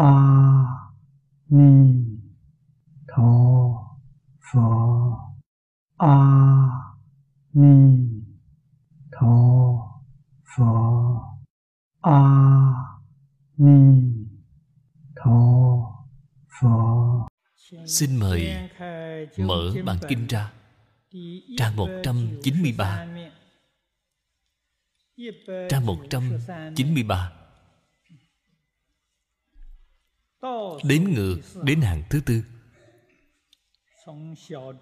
a ni tho pho a ni tho pho a ni tho pho Xin mời mở bản kinh ra Trang 193 Trang 193 Đến ngược đến hàng thứ tư.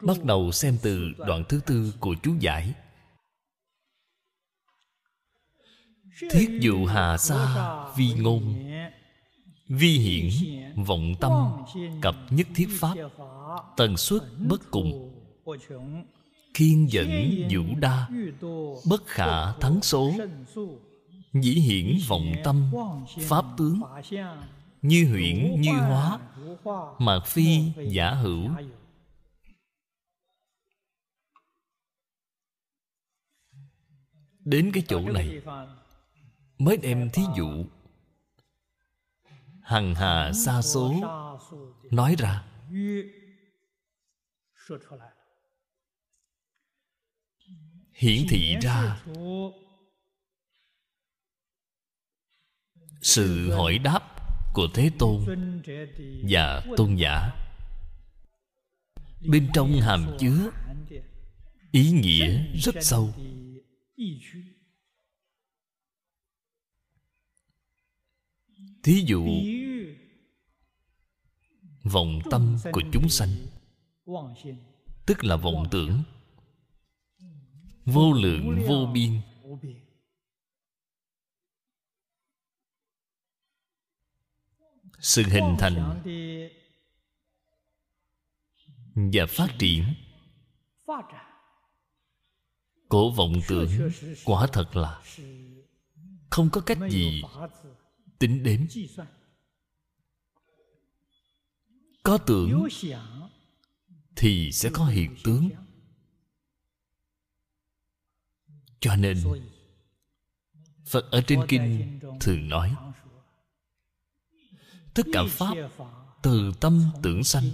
Bắt đầu xem từ đoạn thứ tư của chú giải. Thiết dụ hà sa, vi ngôn. Vi hiển, vọng tâm, Cập nhất thiết pháp, Tần suất bất cùng. Khiên dẫn vũ đa, Bất khả thắng số. Dĩ hiển vọng tâm, Pháp tướng. Như huyễn như hóa Mạc phi giả hữu. Đến cái chỗ này, Mới đem thí dụ. Hằng hà xa số Nói ra. Hiển thị ra, Sự hỏi đáp của Thế Tôn Và Tôn giả. Bên trong hàm chứa Ý nghĩa rất sâu. Thí dụ, Vọng tâm của chúng sanh, Tức là vọng tưởng, Vô lượng vô biên Sự hình thành Và phát triển. Của vọng tưởng Quả thật là Không có cách gì tính đếm có tưởng thì sẽ có hiện tướng. Cho nên, phật ở trên kinh thường nói tất cả pháp, từ tâm tưởng sanh.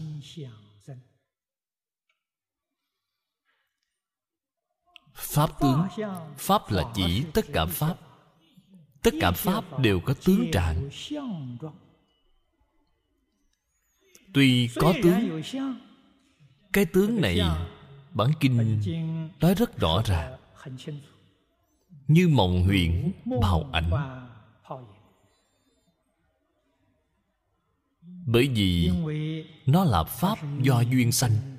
Pháp tướng, pháp là chỉ tất cả pháp. Tất cả pháp đều có tướng trạng. Tuy có tướng, cái tướng này bản kinh nói rất rõ ràng. Như mộng huyễn bào ảnh. Bởi vì nó là pháp do duyên sanh.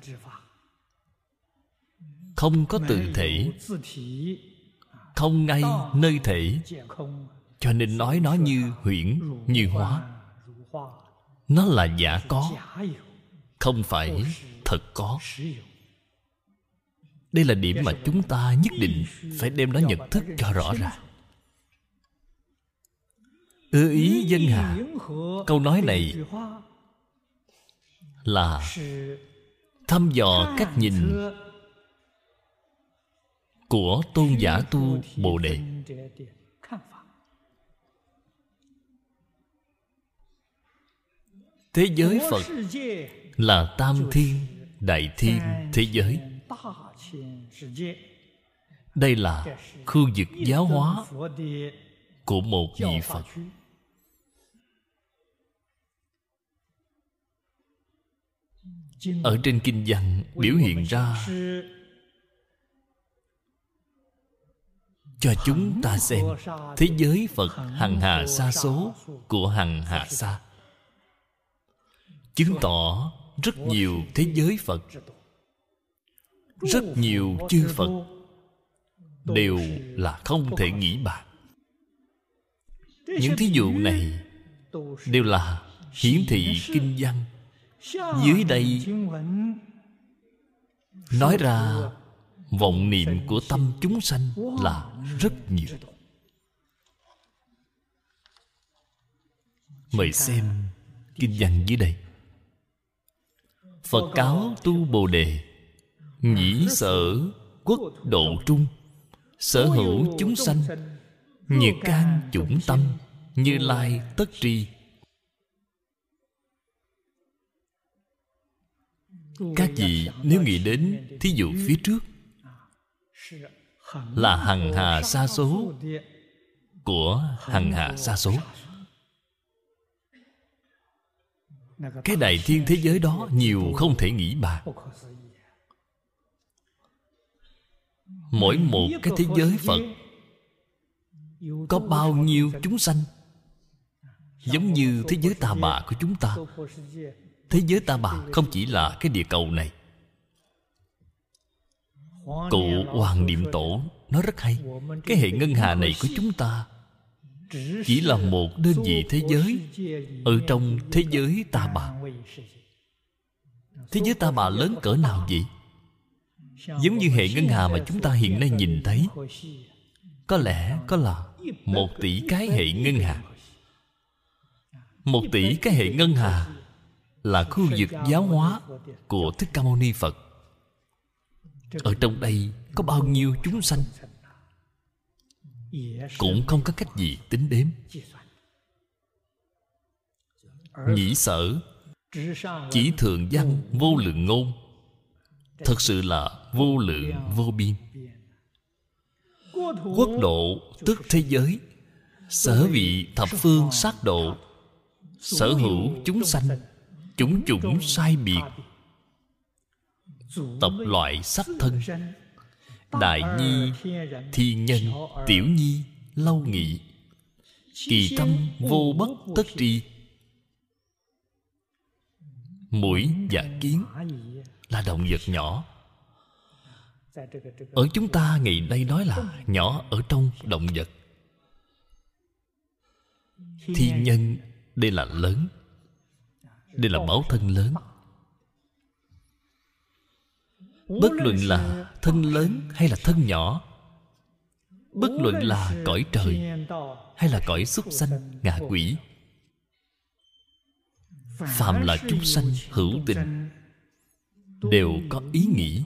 Không có tự thể, không ngay nơi thể. Cho nên nói nó như huyễn, như hóa. Nó là giả có, không phải thật có. Đây là điểm mà chúng ta nhất định phải đem nó nhận thức cho rõ ràng ưa ý dân hà. câu nói này là thăm dò cách nhìn của tôn giả tu bồ đề. thế giới phật là tam thiên đại thiên thế giới. đây là khu vực giáo hóa của một vị phật. Ở trên kinh văn biểu hiện ra cho chúng ta xem thế giới phật hằng hà sa số của hằng hà sa. Chứng tỏ rất nhiều thế giới phật. Rất nhiều chư phật đều là không thể nghĩ bàn những thí dụ này đều là hiển thị kinh văn. Dưới đây nói ra vọng niệm của tâm chúng sanh là rất nhiều. Mời xem kinh văn dưới đây. Phật cáo tu bồ đề, nhĩ sở quốc độ trung, sở hữu chúng sanh nhiệt can chủng tâm như lai tất tri. Các vị nếu nghĩ đến thí dụ phía trước là hằng hà xa số của hằng hà xa số. Cái đại thiên thế giới đó nhiều không thể nghĩ bạc mỗi một cái thế giới phật có bao nhiêu chúng sanh giống như thế giới ta bà của chúng ta? Thế giới ta bà không chỉ là cái địa cầu này. Cụ hoàng niệm tổ nói rất hay, cái hệ ngân hà này của chúng ta chỉ là một đơn vị thế giới ở trong thế giới ta bà. Thế giới ta bà lớn cỡ nào vậy? Giống như hệ ngân hà mà chúng ta hiện nay nhìn thấy có lẽ, có là một tỷ cái hệ ngân hà. Một tỷ cái hệ ngân hà là khu vực giáo hóa của thích ca mâu ni phật. Ở trong đây có bao nhiêu chúng sanh? Cũng không có cách gì tính đếm. Nhĩ sở, chỉ thường văn vô lượng ngôn, thật sự là vô lượng vô biên quốc độ, tức thế giới. Sở vị thập phương sát độ. Sở hữu chúng sanh, chúng chủng sai biệt. Tập loại sắc thân. Đại nhi thiên nhân, tiểu nhi, lâu nghị. Kỳ tâm vô bất tất tri. Mũi và kiến là động vật nhỏ ở chúng ta ngày nay nói là nhỏ ở trong động vật. Thiên nhân, đây là lớn. Đây là báo thân lớn. Bất luận là thân lớn hay là thân nhỏ, bất luận là cõi trời hay là cõi súc sanh, ngạ quỷ phạm là chúng sanh hữu tình, đều có ý nghĩ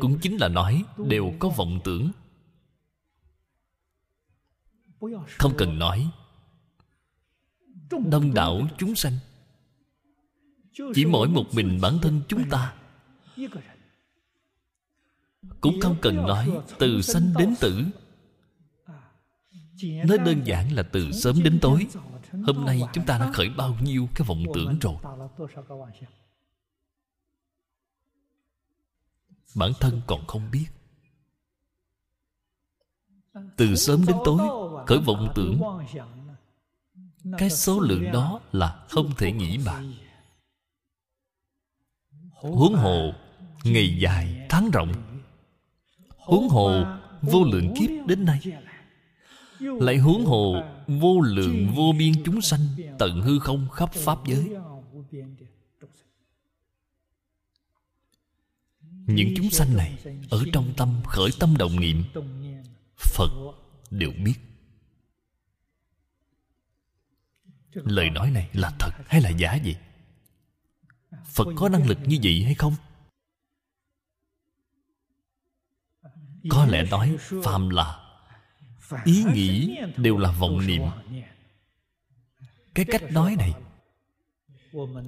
cũng chính là nói, đều có vọng tưởng. Không cần nói, đông đảo chúng sanh. Chỉ mỗi một mình bản thân chúng ta. Cũng không cần nói từ sanh đến tử. Nói đơn giản là từ sớm đến tối. Hôm nay chúng ta đã khởi bao nhiêu cái vọng tưởng rồi. Bản thân còn không biết. Từ sớm đến tối, khởi vọng tưởng, cái số lượng đó là không thể nghĩ bàn. Huống hồ, ngày dài, tháng rộng. Huống hồ, vô lượng kiếp đến nay. Lại huống hồ, vô lượng vô biên chúng sanh tận hư không khắp pháp giới. Những chúng sanh này ở trong tâm khởi tâm động niệm, phật đều biết. Lời nói này là thật hay là giả vậy? Phật có năng lực như vậy hay không? Có lẽ nói phàm là ý nghĩ đều là vọng niệm. Cái cách nói này,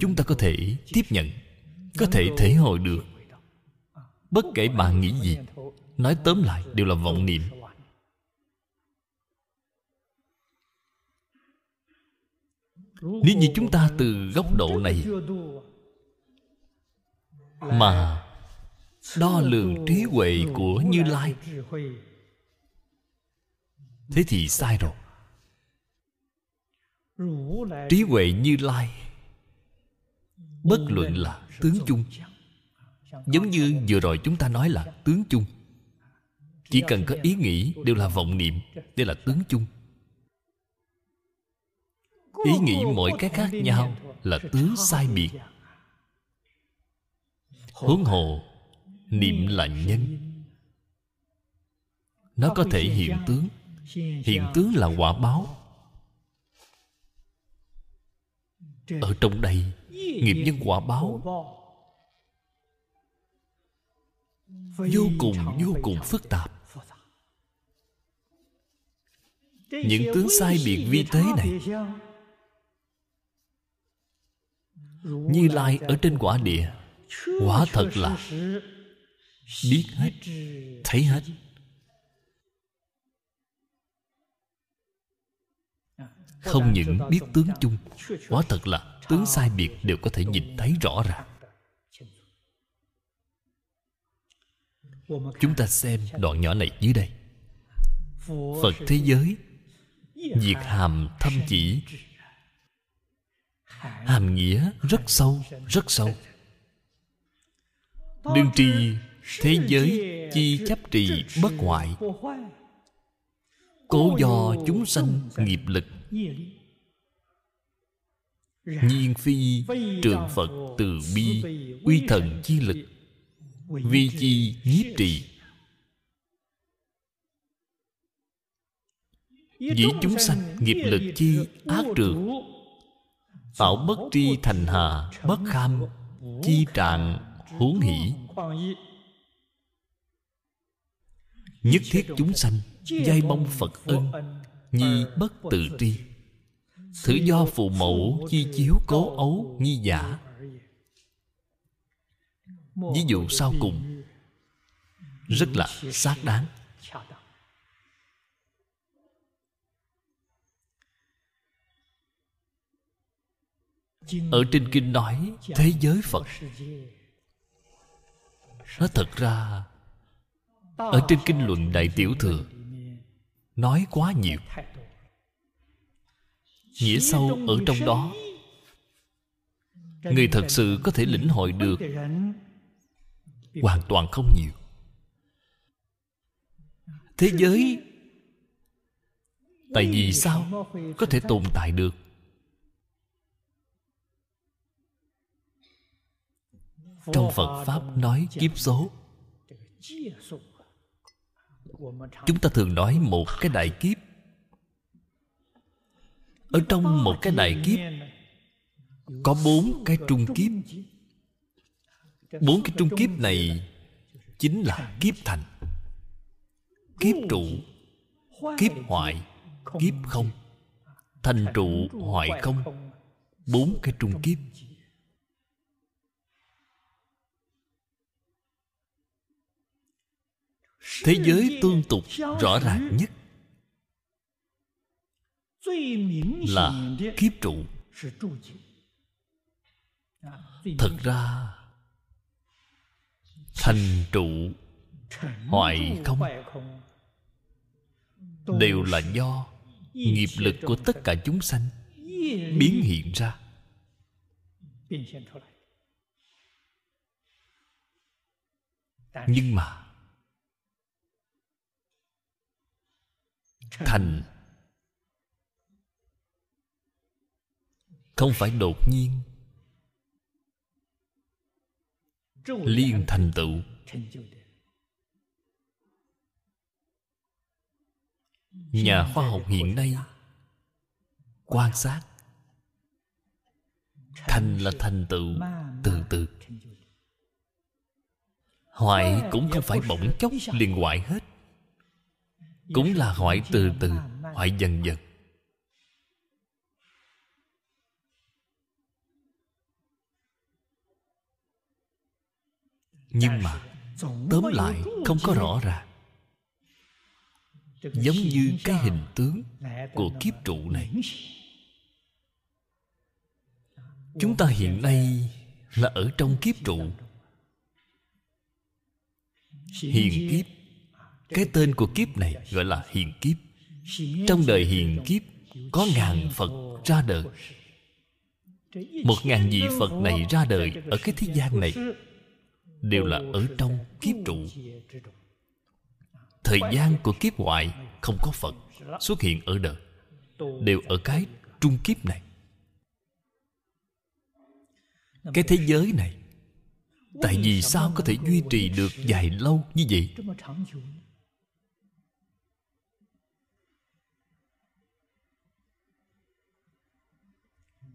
chúng ta có thể tiếp nhận, có thể thể hội được bất kể bạn nghĩ gì, nói tóm lại đều là vọng niệm. Nếu như chúng ta từ góc độ này mà đo lường trí huệ của như lai, thế thì sai rồi. Trí huệ như lai, bất luận là tướng chung giống như vừa rồi chúng ta nói là tướng chung. Chỉ cần có ý nghĩ đều là vọng niệm đây là tướng chung. Ý nghĩ mỗi cái khác nhau là tướng sai biệt. Huống hồ, niệm là nhân. Nó có thể hiện tướng. Hiện tướng là quả báo. Ở trong đây, nghiệp nhân quả báo vô cùng vô cùng phức tạp. những tướng sai biệt vi tế này như lai ở trên quả địa quả thật là biết hết thấy hết. Không những biết tướng chung quả thật là tướng sai biệt đều có thể nhìn thấy rõ ràng chúng ta xem đoạn nhỏ này dưới đây. Phật thế giới, diệt hàm thâm chỉ. Hàm nghĩa rất sâu rất sâu. Đương tri thế giới chi chấp trì bất hoại. Cố do chúng sanh nghiệp lực. Nhiên phi trường phật từ bi uy thần chi lực vi chi nhiếp trì. Dĩ chúng sanh nghiệp lực chi ác trượt tạo bất tri thành hà, bất kham, chi trạng, huống hỷ. Nhất thiết chúng sanh giai mong phật ân nhi bất tự tri. Thử do phụ mẫu chi chiếu cố ấu nhi giả ví dụ sau cùng. rất là xác đáng. ở trên kinh nói thế giới phật. nó thật ra ở trên kinh luận đại tiểu thừa nói quá nhiều. nghĩa sâu ở trong đó người thật sự có thể lĩnh hội được hoàn toàn không nhiều. Thế giới, tại vì sao có thể tồn tại được? Trong phật pháp nói kiếp số. Chúng ta thường nói một cái đại kiếp. Ở trong một cái đại kiếp, có bốn cái trung kiếp bốn cái trung kiếp này chính là kiếp thành. Kiếp trụ, kiếp hoại, kiếp không. Thành trụ, hoại không. Bốn cái trung kiếp. Thế giới tương tục rõ ràng nhất là kiếp trụ. Thật ra thành trụ hoại không? Đều là do nghiệp lực của tất cả chúng sanh biến hiện ra. Nhưng mà thành không phải đột nhiên liên thành tựu. Nhà khoa học hiện nay quan sát thành là thành tựu từ từ. Hoại cũng không phải bỗng chốc liền hoại hết. Cũng là hoại từ từ hoại dần dần. Nhưng mà tóm lại không có rõ ràng giống như cái hình tướng của kiếp trụ này. Chúng ta hiện nay là ở trong kiếp trụ. Hiền kiếp, cái tên của kiếp này gọi là hiền kiếp. Trong đời hiền kiếp, có ngàn phật ra đời. Một ngàn vị phật này ra đời ở cái thế gian này đều là ở trong kiếp trụ. Thời gian của kiếp ngoại không có phật xuất hiện ở đời, đều ở cái trung kiếp này. Cái thế giới này, tại vì sao có thể duy trì được dài lâu như vậy?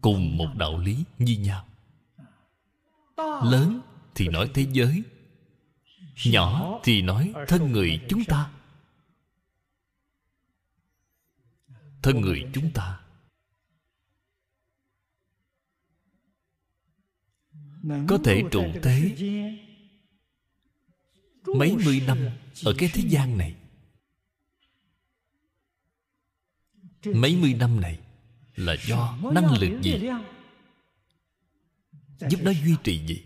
Cùng một đạo lý như nhau. Lớn thì nói thế giới. Nhỏ thì nói thân người chúng ta. Thân người chúng ta. Có thể trụ thế mấy mươi năm ở cái thế gian này. Mấy mươi năm này là do năng lực gì? Giúp nó duy trì gì?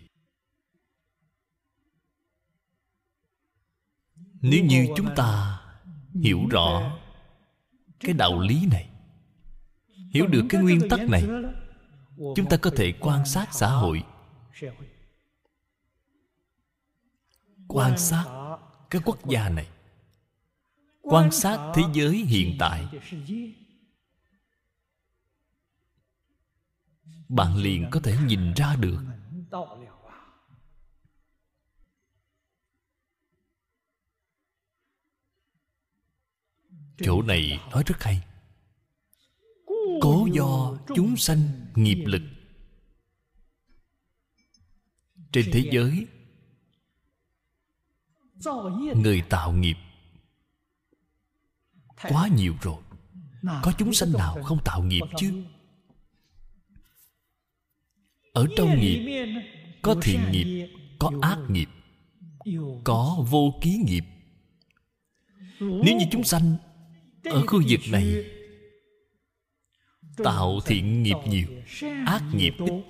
Nếu như chúng ta hiểu rõ cái đạo lý này, hiểu được cái nguyên tắc này, chúng ta có thể quan sát xã hội. Quan sát cái quốc gia này. Quan sát thế giới hiện tại. Bạn liền có thể nhìn ra được chỗ này nói rất hay. Cố do chúng sanh nghiệp lực. Trên thế giới, người tạo nghiệp quá nhiều rồi. Có chúng sanh nào không tạo nghiệp chứ? Ở trong nghiệp, có thiện nghiệp, có ác nghiệp, có vô ký nghiệp. Nếu như chúng sanh ở khu vực này, tạo thiện nghiệp nhiều, ác nghiệp ít.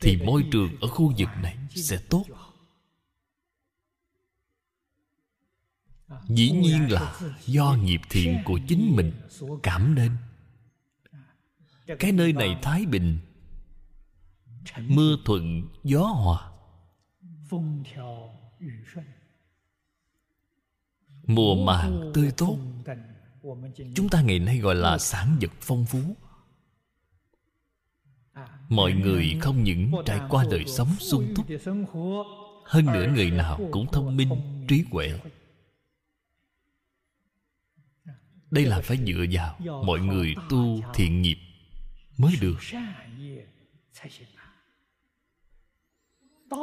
Thì môi trường ở khu vực này sẽ tốt. Dĩ nhiên là do nghiệp thiện của chính mình cảm nên. Cái nơi này thái bình, mưa thuận gió hòa mùa màng tươi tốt. Chúng ta ngày nay gọi là sản vật phong phú. Mọi người không những trải qua đời sống sung túc, hơn nữa người nào cũng thông minh, trí huệ. Đây là phải dựa vào mọi người tu thiện nghiệp mới được.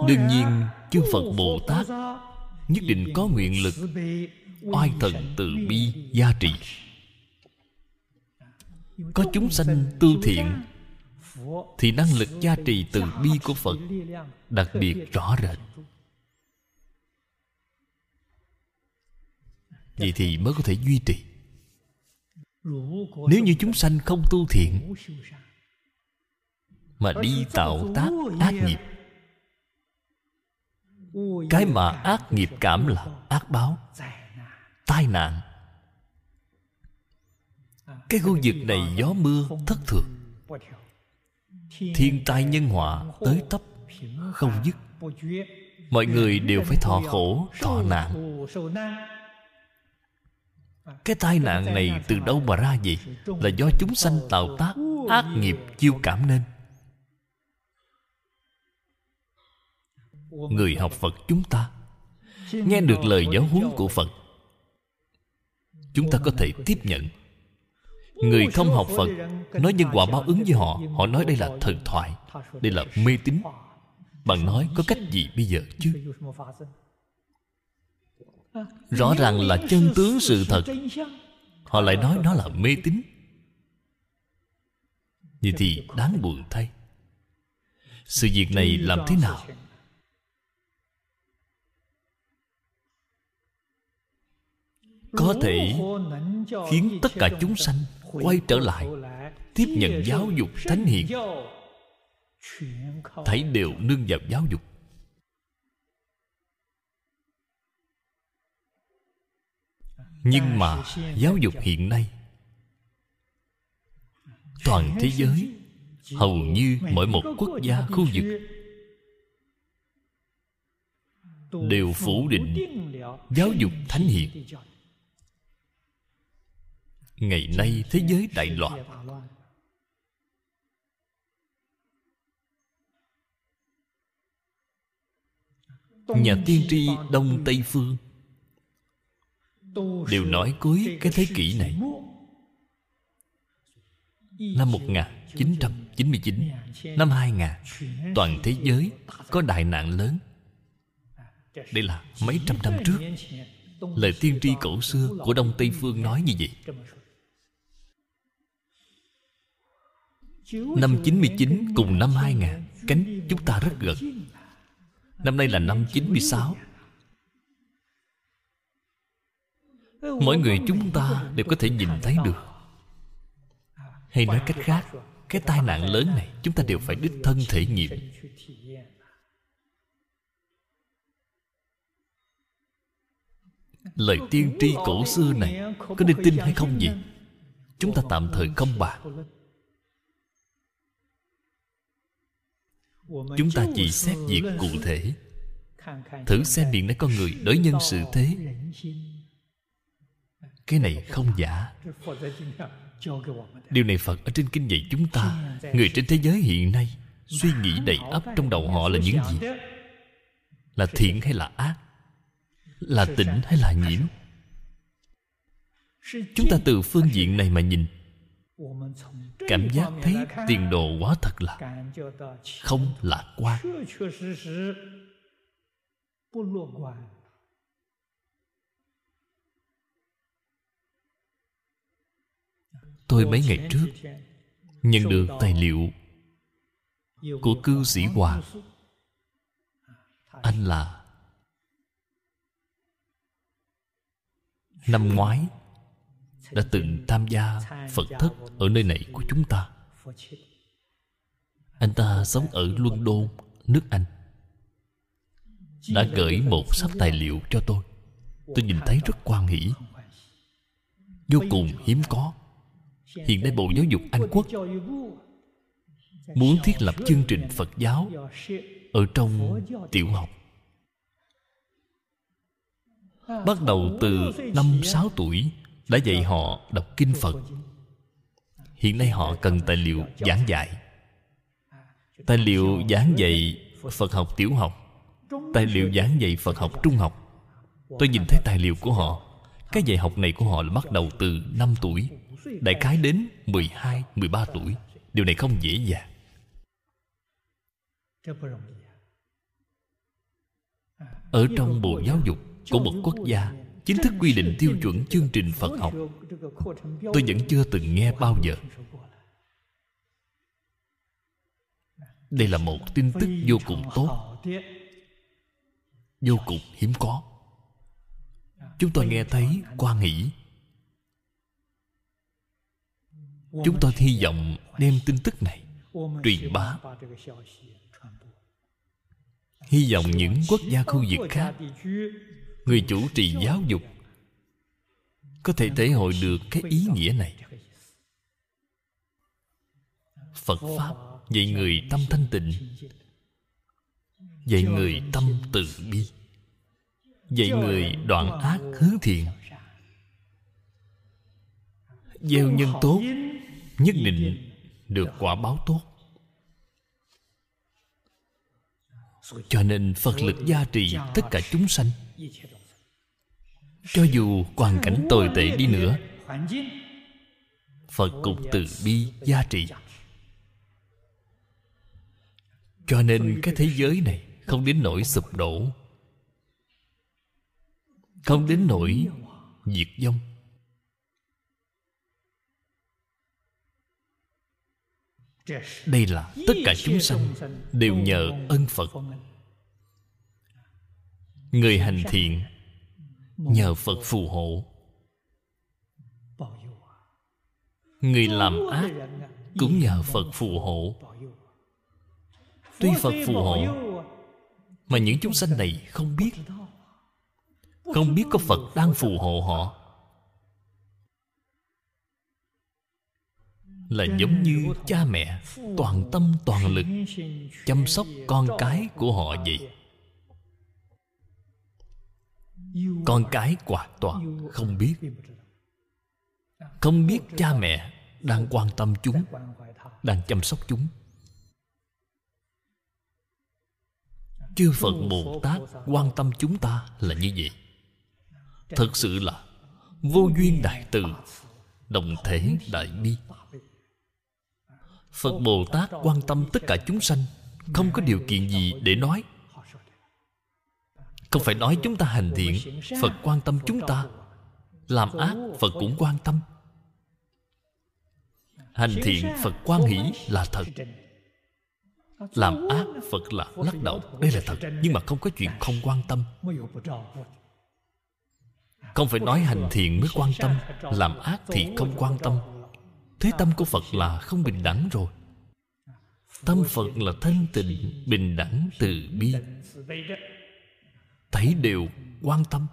Đương nhiên chư phật bồ tát, nhất định có nguyện lực, oai thần từ bi gia trì. Có chúng sanh tu thiện, thì năng lực gia trì từ bi của phật đặc biệt rõ rệt. Vậy thì mới có thể duy trì. Nếu như chúng sanh không tu thiện, mà đi tạo tác ác nghiệp cái mà ác nghiệp cảm là ác báo tai nạn. Cái khu vực này gió mưa thất thường. thiên tai nhân họa tới tấp không dứt. mọi người đều phải thọ khổ thọ nạn. cái tai nạn này từ đâu mà ra vậy? Là do chúng sanh tạo tác ác nghiệp chiêu cảm nên người học phật chúng ta nghe được lời giáo huấn của phật, chúng ta có thể tiếp nhận. Người không học phật nói nhân quả báo ứng với họ họ nói đây là thần thoại, đây là mê tín. Bạn nói có cách gì bây giờ chứ? Rõ ràng là chân tướng sự thật, họ lại nói nó là mê tín. Vậy thì đáng buồn thay, sự việc này làm thế nào có thể khiến tất cả chúng sanh quay trở lại, tiếp nhận giáo dục thánh hiền. Thấy đều nương vào giáo dục. Nhưng mà giáo dục hiện nay, toàn thế giới hầu như mỗi một quốc gia khu vực đều phủ định giáo dục thánh hiền ngày nay thế giới đại loạn. Nhà tiên tri đông tây phương đều nói cuối cái thế kỷ này. Năm 1999 năm 2000 toàn thế giới có đại nạn lớn. Đây là mấy trăm năm trước, lời tiên tri cổ xưa của đông tây phương nói như vậy. Năm 99 cùng năm 2000 Cánh chúng ta rất gần. Năm nay là năm 96 Mỗi người chúng ta đều có thể nhìn thấy được. Hay nói cách khác, Cái tai nạn lớn này Chúng ta đều phải đích thân thể nghiệm. Lời tiên tri cổ xưa này Có nên tin hay không gì Chúng ta tạm thời không bàn. Chúng ta chỉ xét việc cụ thể. Thử xem miệng nói con người đối nhân sự thế. Cái này không giả. Điều này Phật ở trên kinh dạy chúng ta. Người trên thế giới hiện nay Suy nghĩ đầy ắp trong đầu họ là những gì? Là thiện hay là ác? Là tỉnh hay là nhiễm? Chúng ta từ phương diện này mà nhìn Cảm giác thấy tiền đồ quá thật là Không lạc quan. Tôi mấy ngày trước Nhận được tài liệu Của cư sĩ Hòa Anh là Năm ngoái đã từng tham gia Phật thất Ở nơi này của chúng ta. Anh ta sống ở London Nước Anh. Đã gửi một sắp tài liệu cho tôi. Tôi nhìn thấy rất quan hỷ. Vô cùng hiếm có. Hiện nay Bộ Giáo dục Anh Quốc Muốn thiết lập chương trình Phật giáo Ở trong tiểu học. Bắt đầu từ năm sáu tuổi đã dạy họ đọc kinh Phật. Hiện nay họ cần tài liệu giảng dạy. Tài liệu giảng dạy Phật học tiểu học Tài liệu giảng dạy Phật học trung học. Tôi nhìn thấy tài liệu của họ Cái dạy học này của họ là bắt đầu từ 5 tuổi Đại khái đến 12, 13 tuổi. Điều này không dễ dàng. Ở trong Bộ Giáo dục của một quốc gia Chính thức quy định tiêu chuẩn chương trình Phật học. Tôi vẫn chưa từng nghe bao giờ. Đây là một tin tức vô cùng tốt. Vô cùng hiếm có. Chúng tôi nghe thấy quan nghĩ. Chúng tôi hy vọng đem tin tức này Truyền bá. Hy vọng những quốc gia khu vực khác Người chủ trì giáo dục Có thể thể hội được cái ý nghĩa này. Phật Pháp dạy người tâm thanh tịnh, Dạy người tâm từ bi, Dạy người đoạn ác hướng thiện. Gieo nhân tốt, Nhất định được quả báo tốt. Cho nên Phật lực gia trì tất cả chúng sanh cho dù hoàn cảnh tồi tệ đi nữa Phật cũng từ bi gia trì. Cho nên cái thế giới này Không đến nỗi sụp đổ Không đến nỗi diệt vong. Đây là tất cả chúng sanh đều nhờ ân phật người hành thiện, nhờ phật phù hộ. Người làm ác, cũng nhờ phật phù hộ. Tuy phật phù hộ, mà những chúng sanh này không biết. Không biết có phật đang phù hộ họ. Là giống như cha mẹ, toàn tâm toàn lực chăm sóc con cái của họ vậy con cái hoàn toàn không biết. Không biết cha mẹ đang quan tâm chúng, đang chăm sóc chúng. Chư phật bồ tát quan tâm chúng ta là như vậy. Thật sự là vô duyên đại từ, đồng thể đại bi. Phật bồ tát quan tâm tất cả chúng sanh, không có điều kiện gì để nói không phải nói chúng ta hành thiện, phật quan tâm chúng ta. Làm ác, phật cũng quan tâm. Hành thiện, phật quan hỷ là thật. Làm ác, phật là lắc đầu. Đây là thật, nhưng mà không có chuyện không quan tâm. Không phải nói hành thiện mới quan tâm, làm ác thì không quan tâm. Thế tâm của phật là không bình đẳng rồi. Tâm phật là thanh tịnh, bình đẳng từ bi thấy đều quan tâm.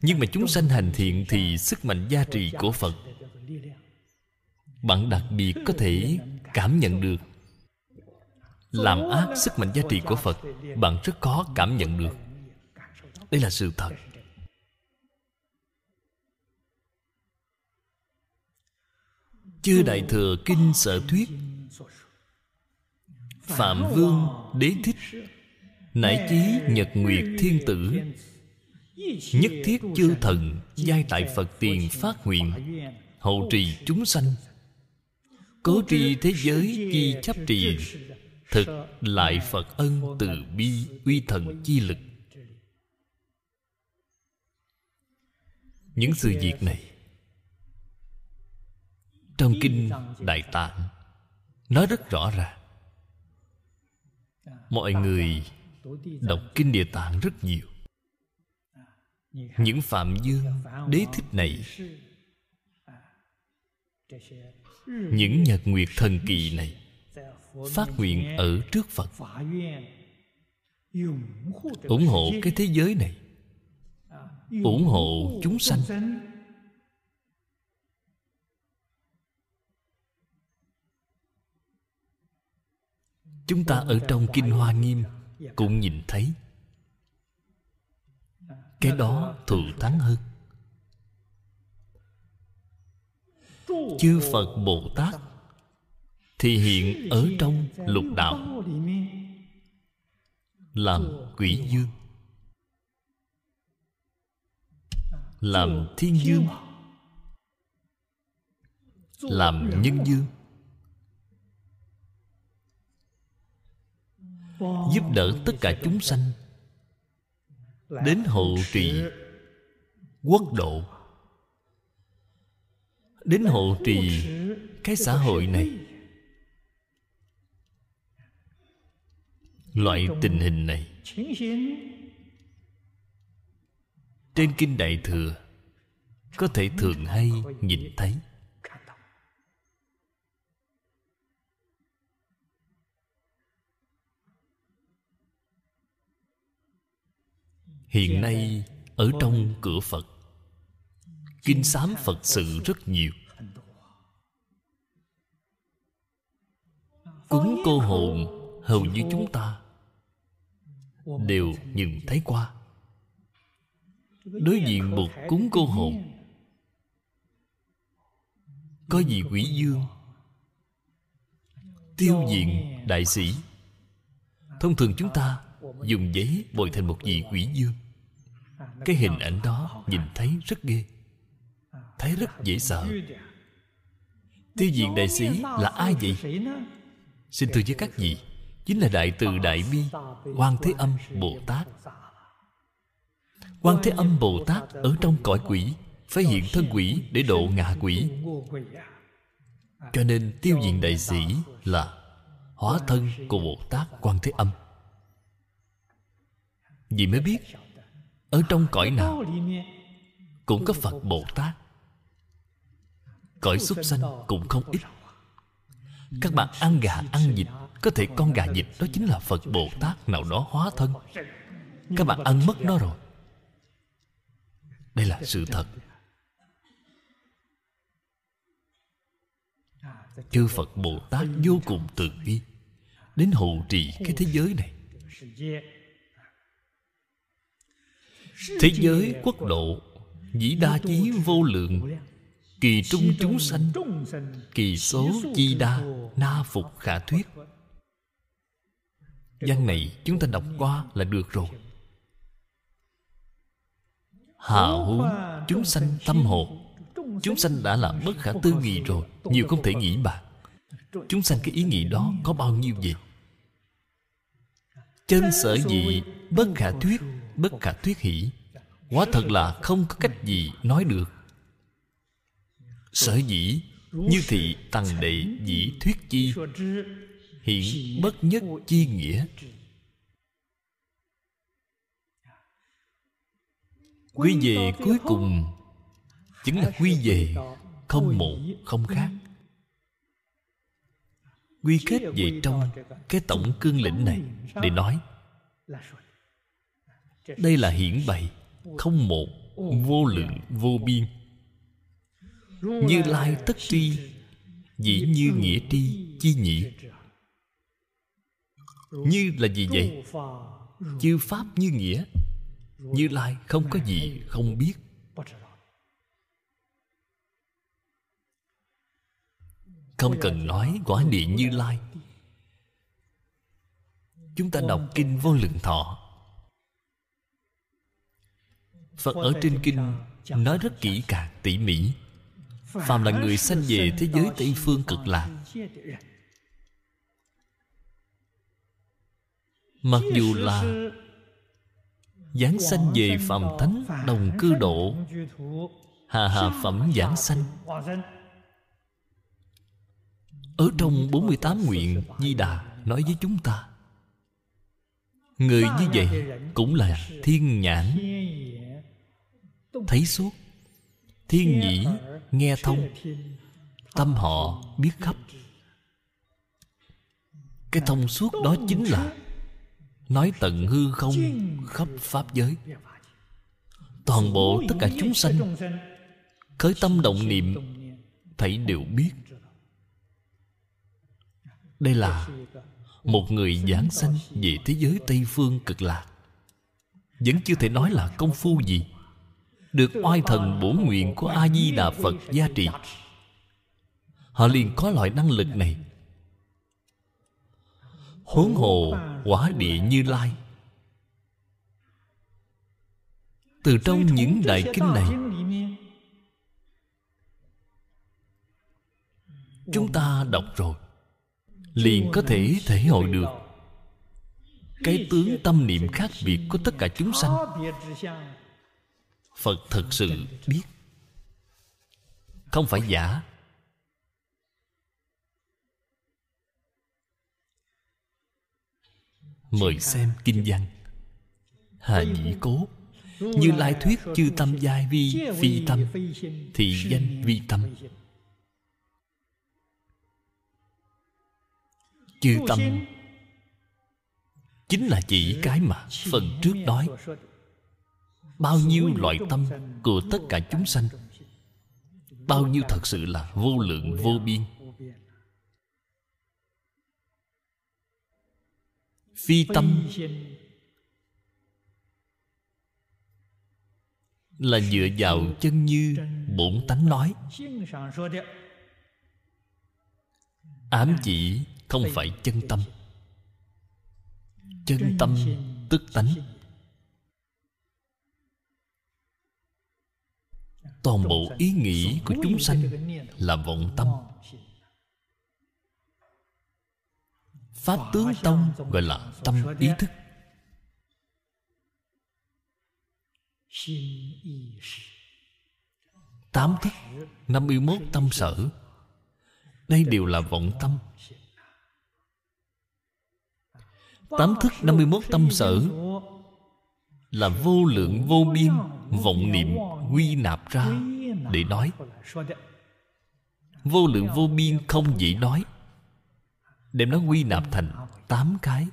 Nhưng mà chúng sanh hành thiện thì sức mạnh gia trì của phật, bạn đặc biệt có thể cảm nhận được. Làm ác sức mạnh giá trị của phật, bạn rất khó cảm nhận được. Đây là sự thật. Chư đại thừa kinh sở thuyết, phạm vương đế thích nải chí nhật nguyệt thiên tử. Nhất thiết chư thần giai tại phật tiền phát nguyện, hậu trì chúng sanh. Cố tri thế giới chi chấp trì, thực lại phật ân từ bi uy thần chi lực. Những sự việc này, trong kinh đại tạng nói rất rõ ràng. Mọi người đọc kinh địa tạng rất nhiều. Những phạm dương đế thích này những nhật nguyệt thần kỳ này phát nguyện ở trước phật ủng hộ cái thế giới này ủng hộ chúng sanh. Chúng ta ở trong kinh hoa nghiêm cũng nhìn thấy. Cái đó thù thắng hơn. Chư phật bồ tát thì hiện ở trong lục đạo, làm quỷ dương làm thiên dương làm nhân dương giúp đỡ tất cả chúng sanh. Đến hộ trì quốc độ. Đến hộ trì cái xã hội này. Loại tình hình này. Trên kinh đại thừa, có thể thường hay nhìn thấy. Hiện nay, ở trong cửa phật, kinh sám phật sự rất nhiều. Cúng cô hồn hầu như chúng ta đều nhìn thấy qua. Đối diện một cúng cô hồn, có gì quỷ dương tiêu diệt đại sĩ. Thông thường chúng ta dùng giấy bồi thành một vị quỷ dương cái hình ảnh đó nhìn thấy rất ghê, thấy rất dễ sợ. Tiêu diệt đại sĩ là ai vậy? Xin thưa với các vị, chính là đại từ đại bi quan thế âm bồ tát. Quan thế âm bồ tát ở trong cõi quỷ, phải hiện thân quỷ để độ ngạ quỷ. Cho nên tiêu diệt đại sĩ là hóa thân của bồ tát quan thế âm vì mới biết, ở trong cõi nào cũng có phật bồ tát cõi súc sanh cũng không ít. Các bạn ăn gà, ăn vịt, có thể con gà vịt đó chính là phật bồ tát nào đó hóa thân. Các bạn ăn mất nó rồi. Đây là sự thật. Chư phật bồ tát vô cùng từ bi, đến hộ trì cái thế giới này thế giới quốc độ dĩ đa chí vô lượng kỳ trung chúng sanh kỳ số chi đa na phục khả thuyết. Văn này chúng ta đọc qua là được rồi. Hà huống chúng sanh tâm hồ chúng sanh đã là bất khả tư nghị rồi. Nhiều không thể nghĩ bàn chúng sanh cái ý nghĩ đó có bao nhiêu vậy chân sở dị bất khả thuyết bất khả thuyết hỷ. Quả thật là không có cách gì nói được. Sở dĩ như thị tằng đệ dĩ thuyết chi hiện bất nhất chi nghĩa. Quy về cuối cùng chính là quy về không một, không khác. Quy kết về trong cái tổng cương lĩnh này để nói đây là hiển bày, không một, vô lượng, vô biên. Như lai tất tri dĩ như nghĩa tri, chi nhị như là gì vậy? Chư pháp như nghĩa. Như lai không có gì không biết. Không cần nói quả địa như lai. Chúng ta đọc kinh vô lượng thọ phật ở trên kinh nói rất kỹ càng tỉ mỉ. phàm là người sanh về thế giới tây phương cực lạc. mặc dù là giáng sanh về phàm thánh đồng cư độ hà hà phẩm giảng sanh. ở trong 48 nguyện Di Đà nói với chúng ta Người như vậy cũng là thiên nhãn Thấy suốt. Thiên nhĩ nghe thông. Tâm họ biết khắp. Cái thông suốt đó chính là Nói tận hư không khắp Pháp giới. Toàn bộ tất cả chúng sanh Khởi tâm động niệm Thầy đều biết. đây là một người giảng sanh về thế giới tây phương cực lạc. Vẫn chưa thể nói là công phu gì được oai thần bổn nguyện của a di đà phật gia trì. Họ liền có loại năng lực này. Huống hồ quả địa như lai. Từ trong những đại kinh này, chúng ta đọc rồi, liền có thể thể hội được. Cái tướng tâm niệm khác biệt của tất cả chúng sanh phật thật sự biết. Không phải giả. Mời xem kinh văn. Hà nhĩ cố, như lai thuyết chư tâm giai vi phi tâm, thì danh vi tâm. Chư tâm chính là chỉ cái mà phần trước nói bao nhiêu loại tâm của tất cả chúng sanh? Bao nhiêu thật sự là vô lượng, vô biên? Phi tâm là dựa vào chân như bổn tánh nói. Ám chỉ không phải chân tâm. Chân tâm tức tánh. Toàn bộ ý nghĩ của chúng sanh là vọng tâm. Pháp tướng tông gọi là tâm ý thức. Tám thức năm mươi mốt tâm sở. Đây đều là vọng tâm. Tám thức 51 tâm sở Là vô lượng vô biên Vọng niệm quy nạp ra Để nói. Vô lượng vô biên không dễ nói, Đem nó quy nạp thành tám cái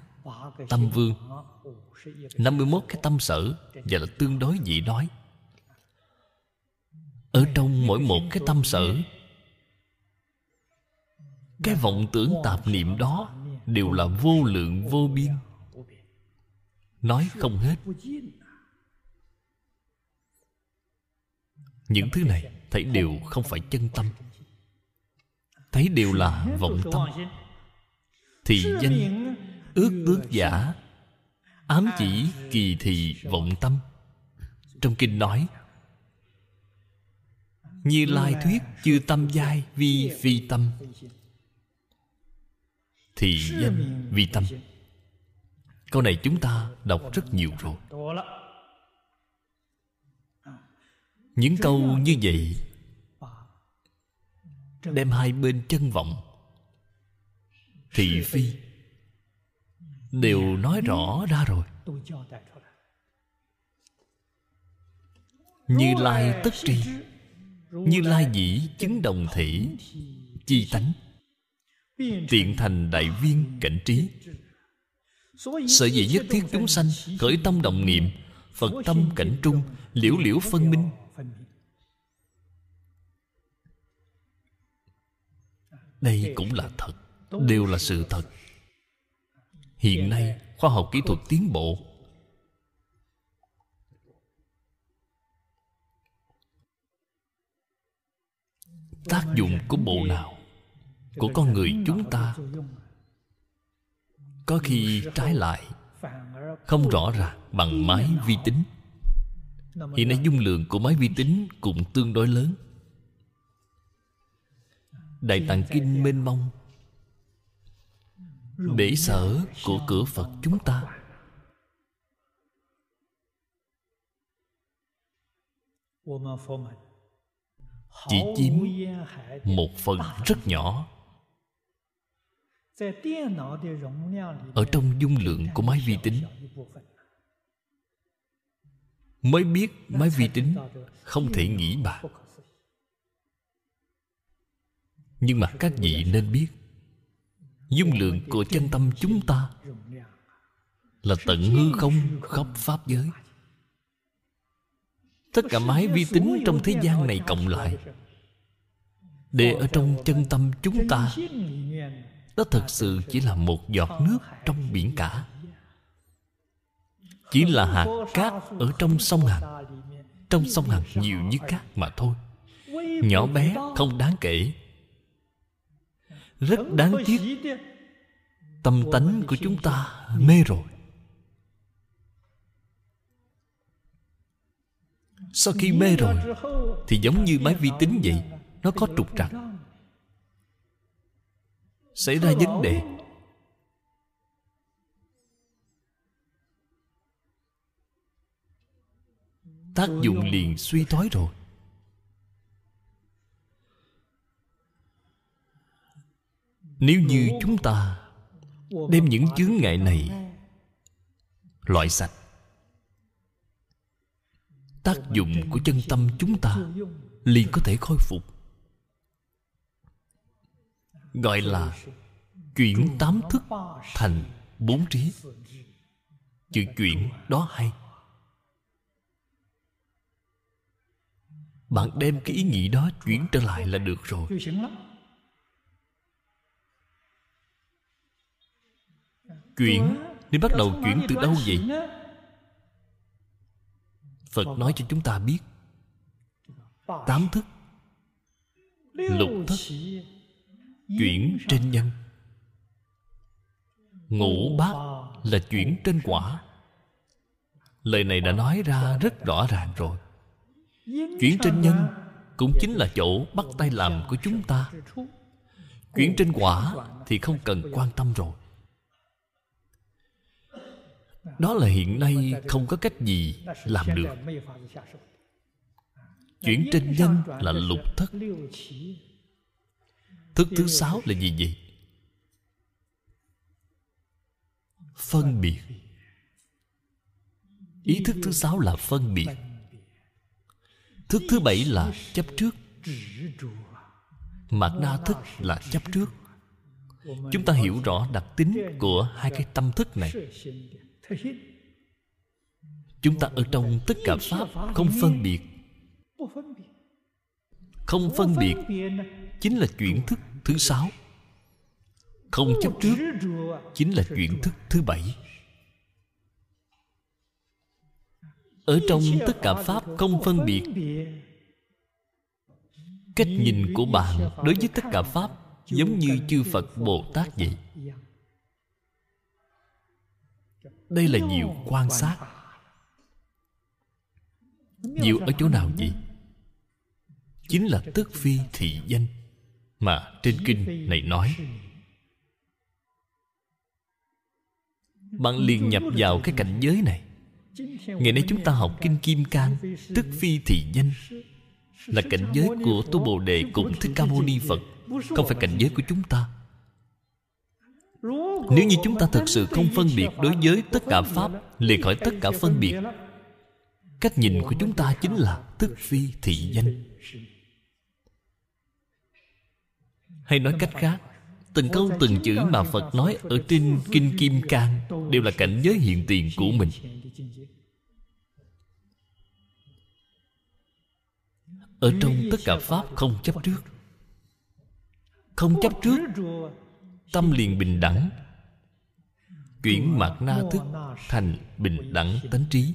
Tâm vương. 51 cái tâm sở Và là tương đối dễ nói. Ở trong mỗi một cái tâm sở, Cái vọng tưởng tạp niệm đó đều là vô lượng vô biên. Nói không hết. Những thứ này thấy đều không phải chân tâm. Thấy đều là vọng tâm. Thì danh ước tước giả, ám chỉ kỳ thị vọng tâm. Trong kinh nói, như lai thuyết chư tâm giai vi phi tâm. Thì danh vi tâm. Câu này chúng ta đọc rất nhiều rồi những câu như vậy đem hai bên chân vọng. Thị phi đều nói rõ ra rồi. Như lai tất tri, như lai dĩ chứng đồng thể chi tánh, tiện thành đại viên cảnh trí. Sở dĩ nhất thiết chúng sanh khởi tâm đồng niệm, phật tâm cảnh trung, liễu liễu phân minh đây cũng là thật, đều là sự thật. Hiện nay, khoa học kỹ thuật tiến bộ. Tác dụng của bộ nào của con người chúng ta, có khi trái lại, không rõ ràng bằng máy vi tính. Hiện nay dung lượng của máy vi tính cũng tương đối lớn đại tạng kinh mênh mông. Bể sở của cửa phật chúng ta. Chỉ chiếm một phần rất nhỏ. Ở trong dung lượng của máy vi tính. Mới biết máy vi tính không thể nghĩ bàn nhưng mà các vị nên biết, dung lượng của chân tâm chúng ta là tận hư không khắp pháp giới. Tất cả máy vi tính trong thế gian này cộng lại, để ở trong chân tâm chúng ta, đó thật sự chỉ là một giọt nước trong biển cả. Chỉ là hạt cát ở trong sông hằng, trong sông hằng nhiều như cát mà thôi. Nhỏ bé, không đáng kể rất đáng tiếc. tâm tánh của chúng ta mê rồi. Sau khi mê rồi thì giống như máy vi tính vậy nó có trục trặc. xảy ra vấn đề. tác dụng liền suy thoái rồi nếu như chúng ta đem những chướng ngại này loại sạch, tác dụng của chân tâm chúng ta liền có thể khôi phục. Gọi là chuyển tám thức thành bốn trí. Chữ chuyển đó hay. Bạn đem cái ý nghĩ đó chuyển trở lại là được rồi. Chuyển nên bắt đầu chuyển từ đâu vậy? phật nói cho chúng ta biết. Tám thức. Lục thức. chuyển trên nhân. Ngũ bát là chuyển trên quả. Lời này đã nói ra rất rõ ràng rồi. Chuyển trên nhân cũng chính là chỗ bắt tay làm của chúng ta. Chuyển trên quả thì không cần quan tâm rồi đó là hiện nay không có cách gì làm được. Chuyển trên nhân là lục thất. Thức thứ sáu là gì vậy? Phân biệt. Ý thức thứ sáu là phân biệt. Thức thứ bảy là chấp trước. Mạt na thức là chấp trước. Chúng ta hiểu rõ đặc tính của hai cái tâm thức này chúng ta ở trong tất cả pháp không phân biệt. Không phân biệt chính là chuyển thức thứ sáu. Không chấp trước chính là chuyển thức thứ bảy. Ở trong tất cả pháp không phân biệt. cách nhìn của bạn đối với tất cả pháp giống như chư phật bồ tát vậy đây là nhiều quan sát. Nhiều ở chỗ nào vậy chính là tức phi thị danh mà trên kinh này nói. Bạn liền nhập vào cái cảnh giới này. Ngày nay chúng ta học kinh kim cang tức phi thị danh là cảnh giới của tu bồ đề cùng thích ca mâu ni phật. Không phải cảnh giới của chúng ta nếu như chúng ta thực sự không phân biệt đối với tất cả pháp liệt khỏi tất cả phân biệt, cách nhìn của chúng ta chính là thức phi thị danh. Hay nói cách khác, từng câu từng chữ mà phật nói ở trên kinh kim cang đều là cảnh giới hiện tiền của mình. Ở trong tất cả pháp không chấp trước. Không chấp trước tâm liền bình đẳng. Chuyển mạt na thức thành bình đẳng tánh trí.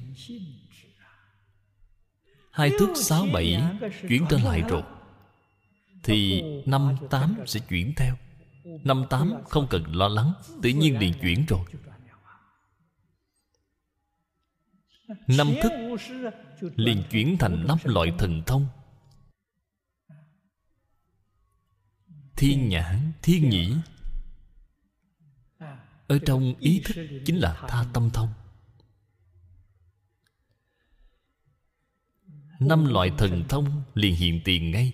Hai thức sáu bảy chuyển trở lại rồi, thì năm tám sẽ chuyển theo. Năm tám không cần lo lắng, tự nhiên liền chuyển rồi. Năm thức liền chuyển thành năm loại thần thông. Thiên nhãn, thiên nhĩ ở trong ý thức chính là tha tâm thông. Năm loại thần thông liền hiện tiền ngay.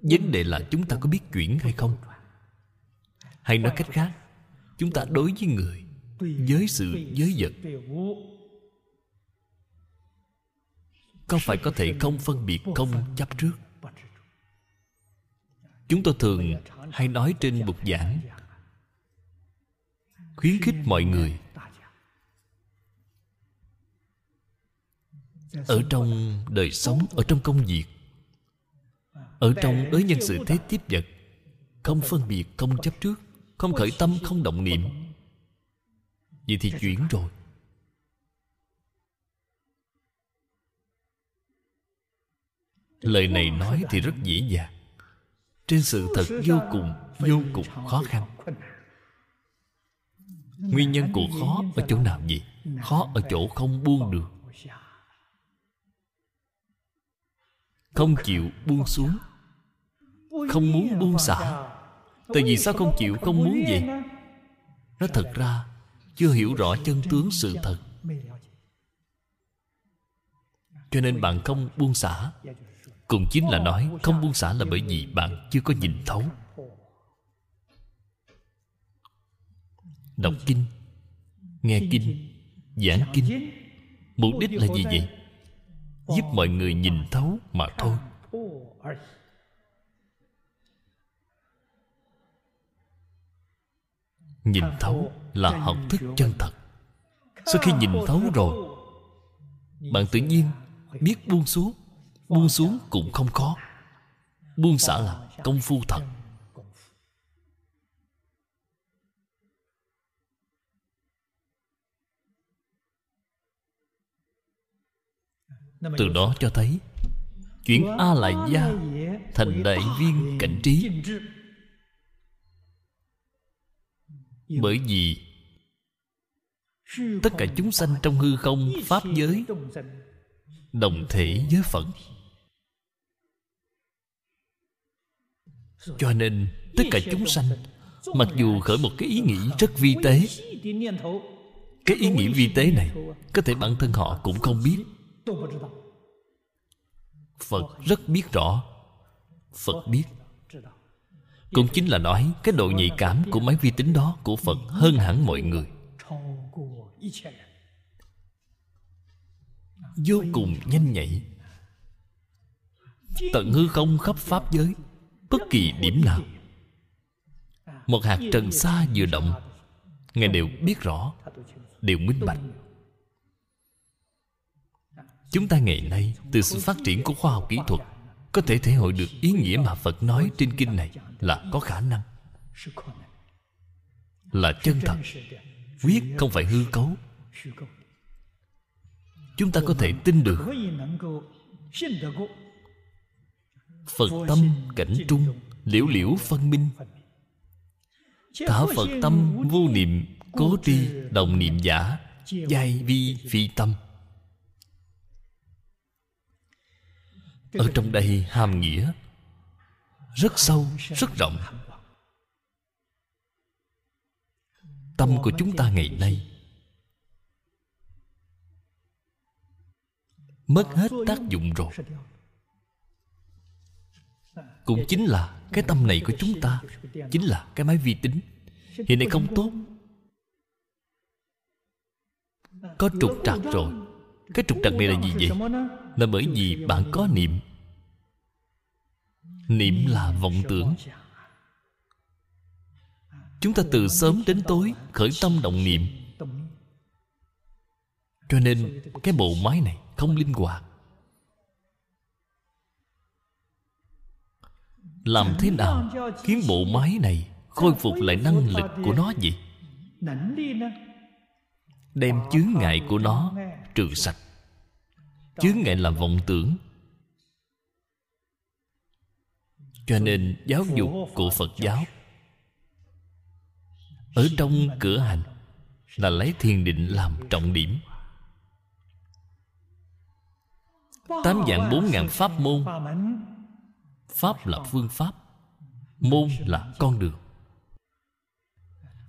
Vấn đề là chúng ta có biết chuyển hay không? Hay nói cách khác, chúng ta đối với người, với sự giới vật, có phải có thể không phân biệt không chấp trước? Chúng tôi thường hay nói trên bục giảng khuyến khích mọi người. Ở trong đời sống, ở trong công việc, ở trong đối nhân sự thế tiếp vật, không phân biệt, không chấp trước, không khởi tâm, không động niệm. Vậy thì chuyển rồi. Lời này nói thì rất dễ dàng. Trên sự thật vô cùng vô cùng khó khăn nguyên nhân của khó ở chỗ nào gì? khó ở chỗ không buông được. Không chịu buông xuống. Không muốn buông xả. tại vì sao không chịu không muốn vậy? nó thật ra chưa hiểu rõ chân tướng sự thật. cho nên bạn không buông xả. Cũng chính là nói không buông xả là bởi vì bạn chưa có nhìn thấu đọc kinh. Nghe kinh. giảng kinh. Mục đích là gì vậy? Giúp mọi người nhìn thấu mà thôi. Nhìn thấu là học thức chân thật. Sau khi nhìn thấu rồi bạn tự nhiên biết buông xuống. Buông xuống cũng không khó. Buông xả là công phu thật từ đó cho thấy chuyển a lại gia thành đại viên cảnh trí. Bởi vì tất cả chúng sanh trong hư không pháp giới đồng thể với phật. Cho nên tất cả chúng sanh mặc dù khởi một cái ý nghĩ rất vi tế cái ý nghĩ vi tế này có thể bản thân họ cũng không biết phật rất biết rõ. Phật biết. Cũng chính là nói cái độ nhạy cảm của máy vi tính đó của phật hơn hẳn mọi người. Vô cùng nhanh nhạy. Tận hư không khắp pháp giới, bất kỳ điểm nào. Một hạt trần xa vừa động, ngài đều biết rõ, đều minh bạch chúng ta ngày nay, từ sự phát triển của khoa học kỹ thuật, có thể thể hội được ý nghĩa mà phật nói trên kinh này là có khả năng. Là chân thật. Quyết không phải hư cấu. Chúng ta có thể tin được. Phật tâm cảnh trung, liễu liễu phân minh. Thả phật tâm vô niệm, cố tri đồng niệm giả, giai vi phi tâm. Ở trong đây hàm nghĩa, rất sâu, rất rộng. Tâm của chúng ta ngày nay mất hết tác dụng rồi. Cũng chính là cái tâm này của chúng ta, chính là cái máy vi tính. Hiện nay không tốt. Có trục trặc rồi. Cái trục trặc này là gì vậy? Là bởi vì bạn có niệm. Niệm là vọng tưởng. Chúng ta từ sớm đến tối khởi tâm động niệm. Cho nên cái bộ máy này không linh hoạt. Làm thế nào khiến bộ máy này khôi phục lại năng lực của nó vậy? Đem chướng ngại của nó trừ sạch chướng ngại là vọng tưởng. Cho nên giáo dục của phật giáo ở trong cửa hành là lấy thiền định làm trọng điểm. Tám dạng bốn ngàn pháp môn. Pháp là phương pháp, môn là con đường.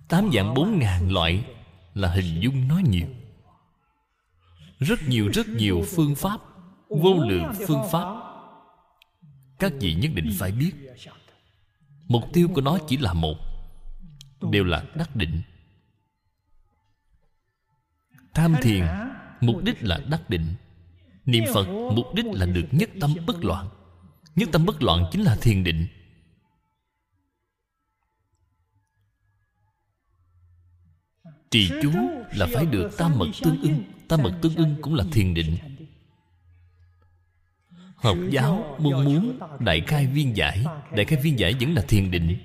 Tám dạng bốn ngàn loại là hình dung nói nhiều rất nhiều rất nhiều phương pháp, vô lượng phương pháp. Các vị nhất định phải biết. Mục tiêu của nó chỉ là một, đều là đắc định. Tham thiền, mục đích là đắc định. Niệm phật, mục đích là được nhất tâm bất loạn. Nhất tâm bất loạn chính là thiền định. Trì chú là phải được tam mật tương ưng tam mật tương ưng cũng là thiền định. Học giáo mong muốn, đại khai viên giải. Đại khai viên giải vẫn là thiền định.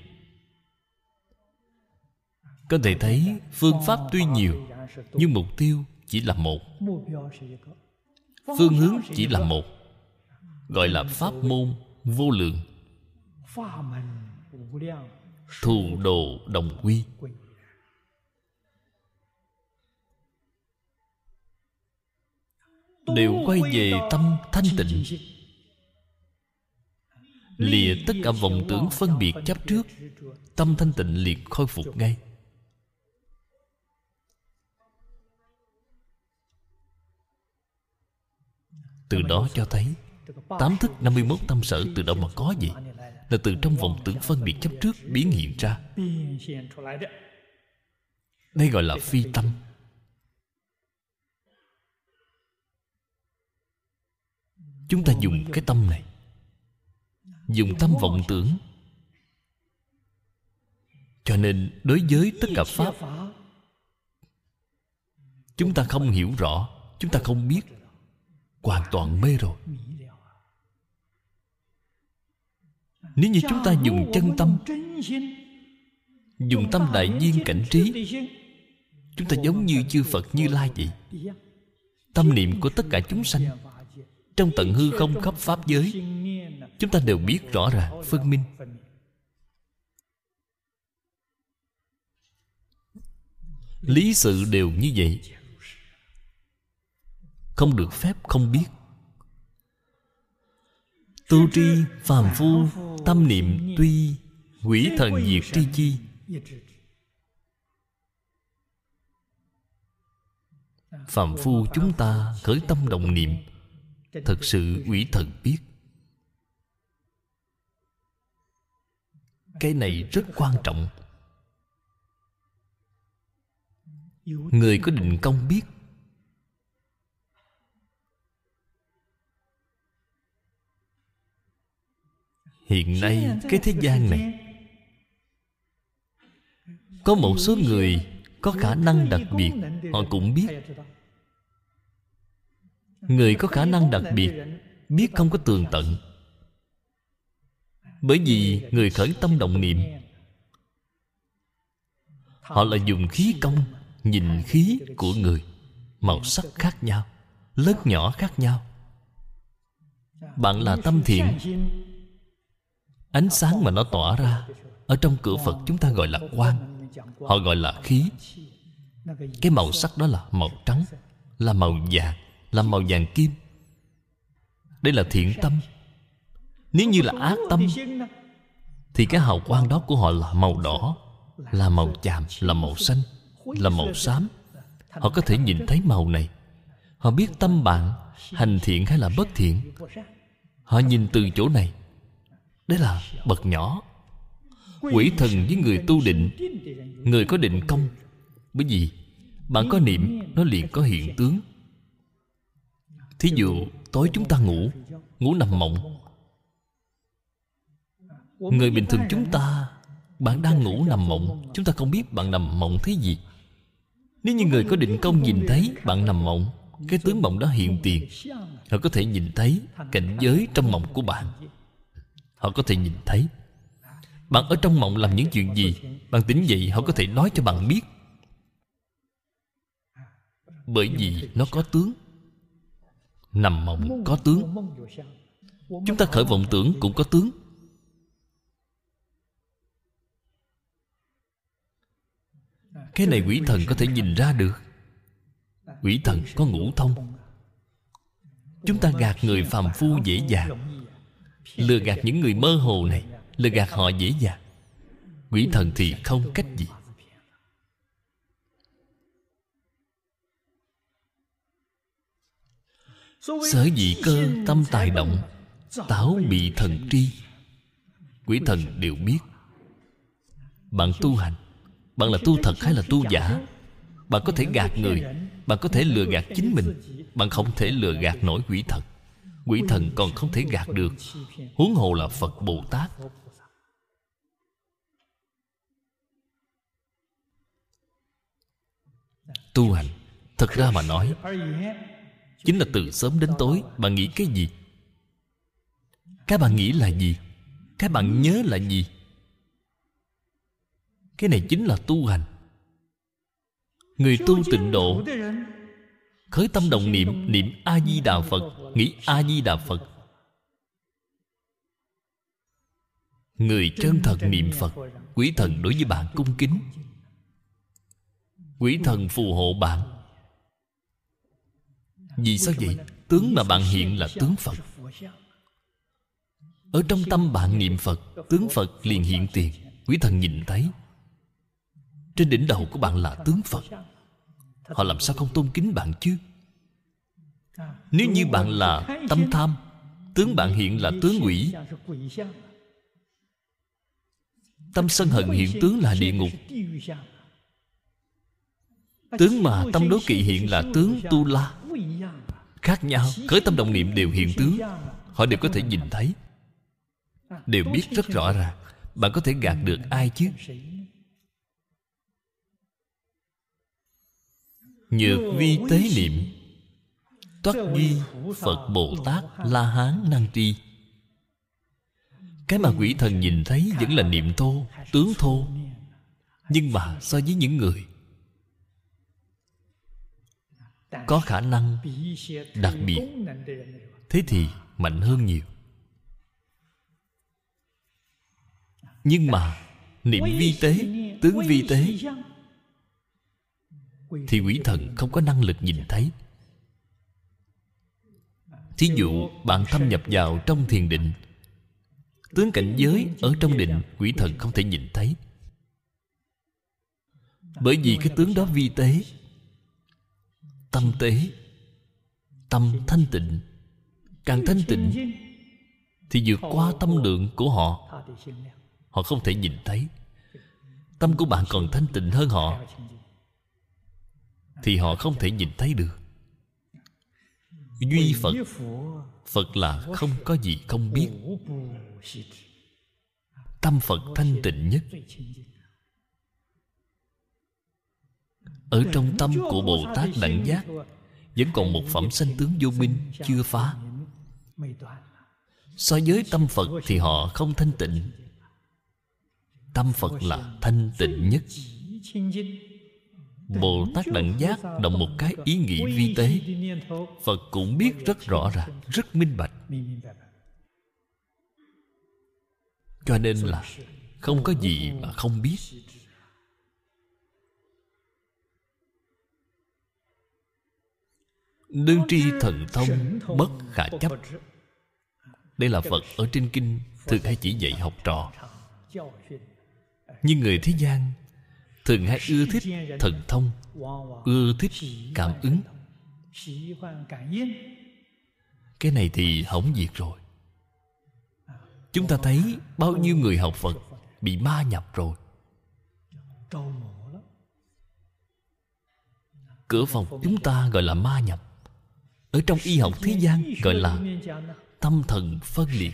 Có thể thấy, phương pháp tuy nhiều, nhưng mục tiêu chỉ là một. Phương hướng chỉ là một. Gọi là pháp môn vô lượng. Thù đồ đồng quy. Đều quay về tâm thanh tịnh. Lìa tất cả vọng tưởng phân biệt chấp trước, tâm thanh tịnh liền khôi phục ngay. Từ đó cho thấy, Tám thức 51 tâm sở từ đâu mà có gì Là từ trong vọng tưởng phân biệt chấp trước biến hiện ra. Đây gọi là phi tâm. Chúng ta dùng cái tâm này. Dùng tâm vọng tưởng. Cho nên đối với tất cả Pháp, Chúng ta không hiểu rõ, Chúng ta không biết. Hoàn toàn mê rồi. Nếu như chúng ta dùng chân tâm, Dùng tâm đại viên cảnh trí, Chúng ta giống như chư Phật Như Lai vậy. Tâm niệm của tất cả chúng sanh trong tận hư không khắp Pháp giới. Chúng ta đều biết rõ ràng phân minh. Lý sự đều như vậy. Không được phép không biết. Tu tri phàm phu, Tâm niệm tuy, Quỷ thần diệt tri chi. Phạm phu chúng ta khởi tâm động niệm. Thật sự quỷ thần biết. Cái này rất quan trọng. Người có định công biết. Hiện nay cái thế gian này có một số người có khả năng đặc biệt họ cũng biết người có khả năng đặc biệt, biết không có tường tận. Bởi vì người khởi tâm động niệm. Họ là dùng khí công, nhìn khí của người, màu sắc khác nhau lớn nhỏ khác nhau. Bạn là tâm thiện. Ánh sáng mà nó tỏa ra, ở trong cửa phật chúng ta gọi là quang. Họ gọi là khí. Cái màu sắc đó là màu trắng, là màu vàng là màu vàng kim. Đây là thiện tâm. Nếu như là ác tâm, thì cái hào quang đó của họ là màu đỏ, là màu chàm, là màu xanh, là màu xám. Họ có thể nhìn thấy màu này. Họ biết tâm bạn, hành thiện hay là bất thiện. Họ nhìn từ chỗ này. Đấy là bậc nhỏ. Quỷ thần với người tu định. Người có định công. Bởi vì bạn có niệm, Nó liền có hiện tướng. Thí dụ, tối chúng ta ngủ Ngủ nằm mộng. Người bình thường chúng ta, Bạn đang ngủ nằm mộng, Chúng ta không biết bạn nằm mộng thấy gì. Nếu như người có định công nhìn thấy Bạn nằm mộng, Cái tướng mộng đó hiện tiền. Họ có thể nhìn thấy cảnh giới trong mộng của bạn. Họ có thể nhìn thấy. Bạn ở trong mộng làm những chuyện gì? Bạn tỉnh dậy, họ có thể nói cho bạn biết. Bởi vì nó có tướng. Nằm mộng, có tướng. Chúng ta khởi vọng tưởng cũng có tướng. Cái này quỷ thần có thể nhìn ra được. Quỷ thần có ngũ thông. Chúng ta gạt người phàm phu dễ dàng. Lừa gạt những người mơ hồ này, Lừa gạt họ dễ dàng. Quỷ thần thì không cách gì. Sở dĩ cơ tâm tài động, Táo bị thần tri. Quỷ thần đều biết. Bạn tu hành, Bạn là tu thật hay là tu giả? Bạn có thể gạt người, Bạn có thể lừa gạt chính mình. Bạn không thể lừa gạt nổi quỷ thần. Quỷ thần còn không thể gạt được. Huống hồ là Phật Bồ Tát. Tu hành, Thật ra mà nói Chính là từ sớm đến tối Bạn nghĩ cái gì? Các bạn nghĩ là gì? Các bạn nhớ là gì? Cái này chính là tu hành. Người tu tịnh độ, Khởi tâm đồng niệm Niệm A-di-đà Phật, Nghĩ A-di-đà Phật. Người chân thật niệm Phật, Quỷ thần đối với bạn cung kính. Quỷ thần phù hộ bạn vì sao vậy? Tướng mà bạn hiện là tướng Phật. Ở trong tâm bạn niệm Phật, Tướng Phật liền hiện tiền. Quý thần nhìn thấy. Trên đỉnh đầu của bạn là tướng Phật. Họ làm sao không tôn kính bạn chứ? Nếu như bạn là tâm tham, Tướng bạn hiện là tướng quỷ. Tâm sân hận hiện tướng là địa ngục. Tướng mà tâm đố kỵ hiện là tướng tu la. Khác nhau. Khởi tâm động niệm đều hiện tướng. Họ đều có thể nhìn thấy. Đều biết rất rõ ràng. Bạn có thể gạt được ai chứ? Nhược vi tế niệm. Toát Di Phật Bồ Tát La Hán Năng Tri. Cái mà quỷ thần nhìn thấy Vẫn là niệm thô, Tướng thô. Nhưng mà so với những người có khả năng đặc biệt. Thế thì mạnh hơn nhiều. Nhưng mà niệm vi tế, tướng vi tế, thì quỷ thần không có năng lực nhìn thấy. Thí dụ bạn thâm nhập vào trong thiền định, tướng cảnh giới ở trong định quỷ thần không thể nhìn thấy. Bởi vì cái tướng đó vi tế tâm tế, tâm thanh tịnh. Càng thanh tịnh thì vượt qua tâm lượng của họ. Họ không thể nhìn thấy. Tâm của bạn còn thanh tịnh hơn họ thì họ không thể nhìn thấy được. Duy phật phật là không có gì không biết. Tâm phật thanh tịnh nhất. Ở trong tâm của bồ tát đẳng giác, vẫn còn một phẩm sanh tướng vô minh chưa phá. So với tâm phật thì họ không thanh tịnh. Tâm phật là thanh tịnh nhất. Bồ tát đẳng giác động một cái ý nghĩ vi tế. Phật cũng biết rất rõ ràng, rất minh bạch. Cho nên là không có gì mà không biết. Đương tri thần thông bất khả chấp. Đây là Phật ở trên kinh Thường hay chỉ dạy học trò. Nhưng người thế gian Thường hay ưa thích thần thông Ưa thích cảm ứng. Cái này thì hỏng việc rồi. Chúng ta thấy bao nhiêu người học phật bị ma nhập rồi. Cửa phòng chúng ta gọi là ma nhập ở trong y học thế gian gọi là tâm thần phân liệt.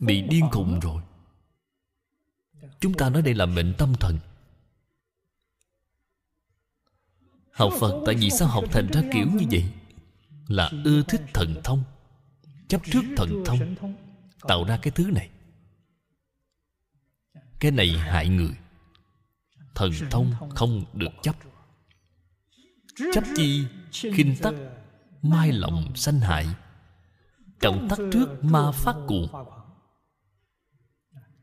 Bị điên khùng rồi. Chúng ta nói đây là bệnh tâm thần. Học phật tại vì sao học thành ra kiểu như vậy? Là ưa thích thần thông, chấp trước thần thông, tạo ra cái thứ này. Cái này hại người. Thần thông không được chấp chấp chi khinh tắc, mai lòng sanh hại. Trọng tắc trước ma phát cuồng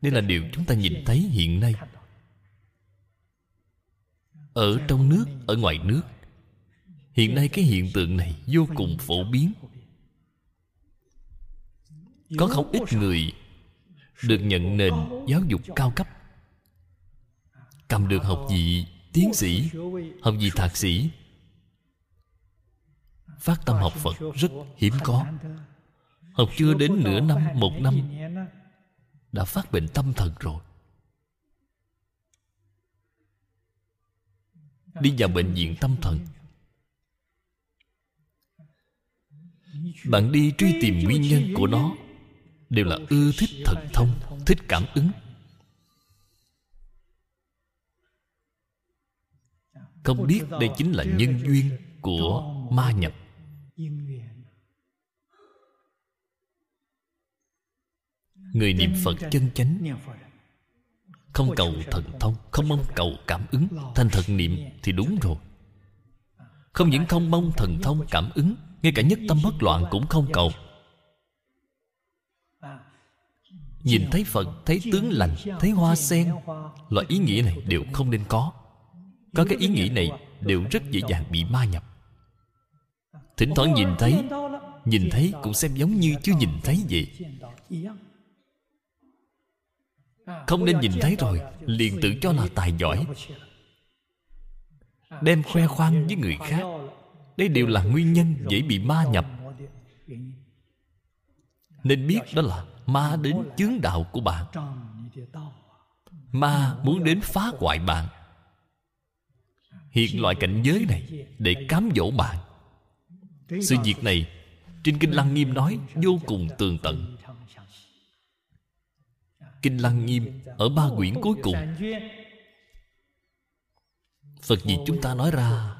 đây là điều chúng ta nhìn thấy hiện nay. Ở trong nước, ở ngoài nước, hiện nay cái hiện tượng này vô cùng phổ biến. Có không ít người được nhận nền giáo dục cao cấp. Cầm được học vị tiến sĩ, học vị thạc sĩ phát tâm học phật rất hiếm có. Học chưa đến nửa năm, một năm, đã phát bệnh tâm thần rồi. Đi vào bệnh viện tâm thần. Bạn đi truy tìm nguyên nhân của nó, đều là ưa thích thần thông, thích cảm ứng. Không biết đây chính là nhân duyên của ma nhập người niệm phật chân chánh không cầu thần thông không mong cầu cảm ứng. thành thật niệm thì đúng rồi. Không những không mong thần thông cảm ứng ngay cả nhất tâm bất loạn cũng không cầu. Nhìn thấy phật thấy tướng lành thấy hoa sen. loại ý nghĩa này đều không nên có. Có cái ý nghĩ này đều rất dễ dàng bị ma nhập thỉnh thoảng nhìn thấy nhìn thấy cũng xem giống như chưa nhìn thấy vậy. không nên nhìn thấy rồi liền tự cho là tài giỏi. đem khoe khoang với người khác. đây đều là nguyên nhân dễ bị ma nhập. nên biết đó là ma đến chướng đạo của bạn. ma muốn đến phá hoại bạn. Hiện loại cảnh giới này để cám dỗ bạn sự việc này trên kinh lăng nghiêm nói vô cùng tường tận. Kinh lăng nghiêm ở ba quyển cuối cùng. Phật gì chúng ta nói ra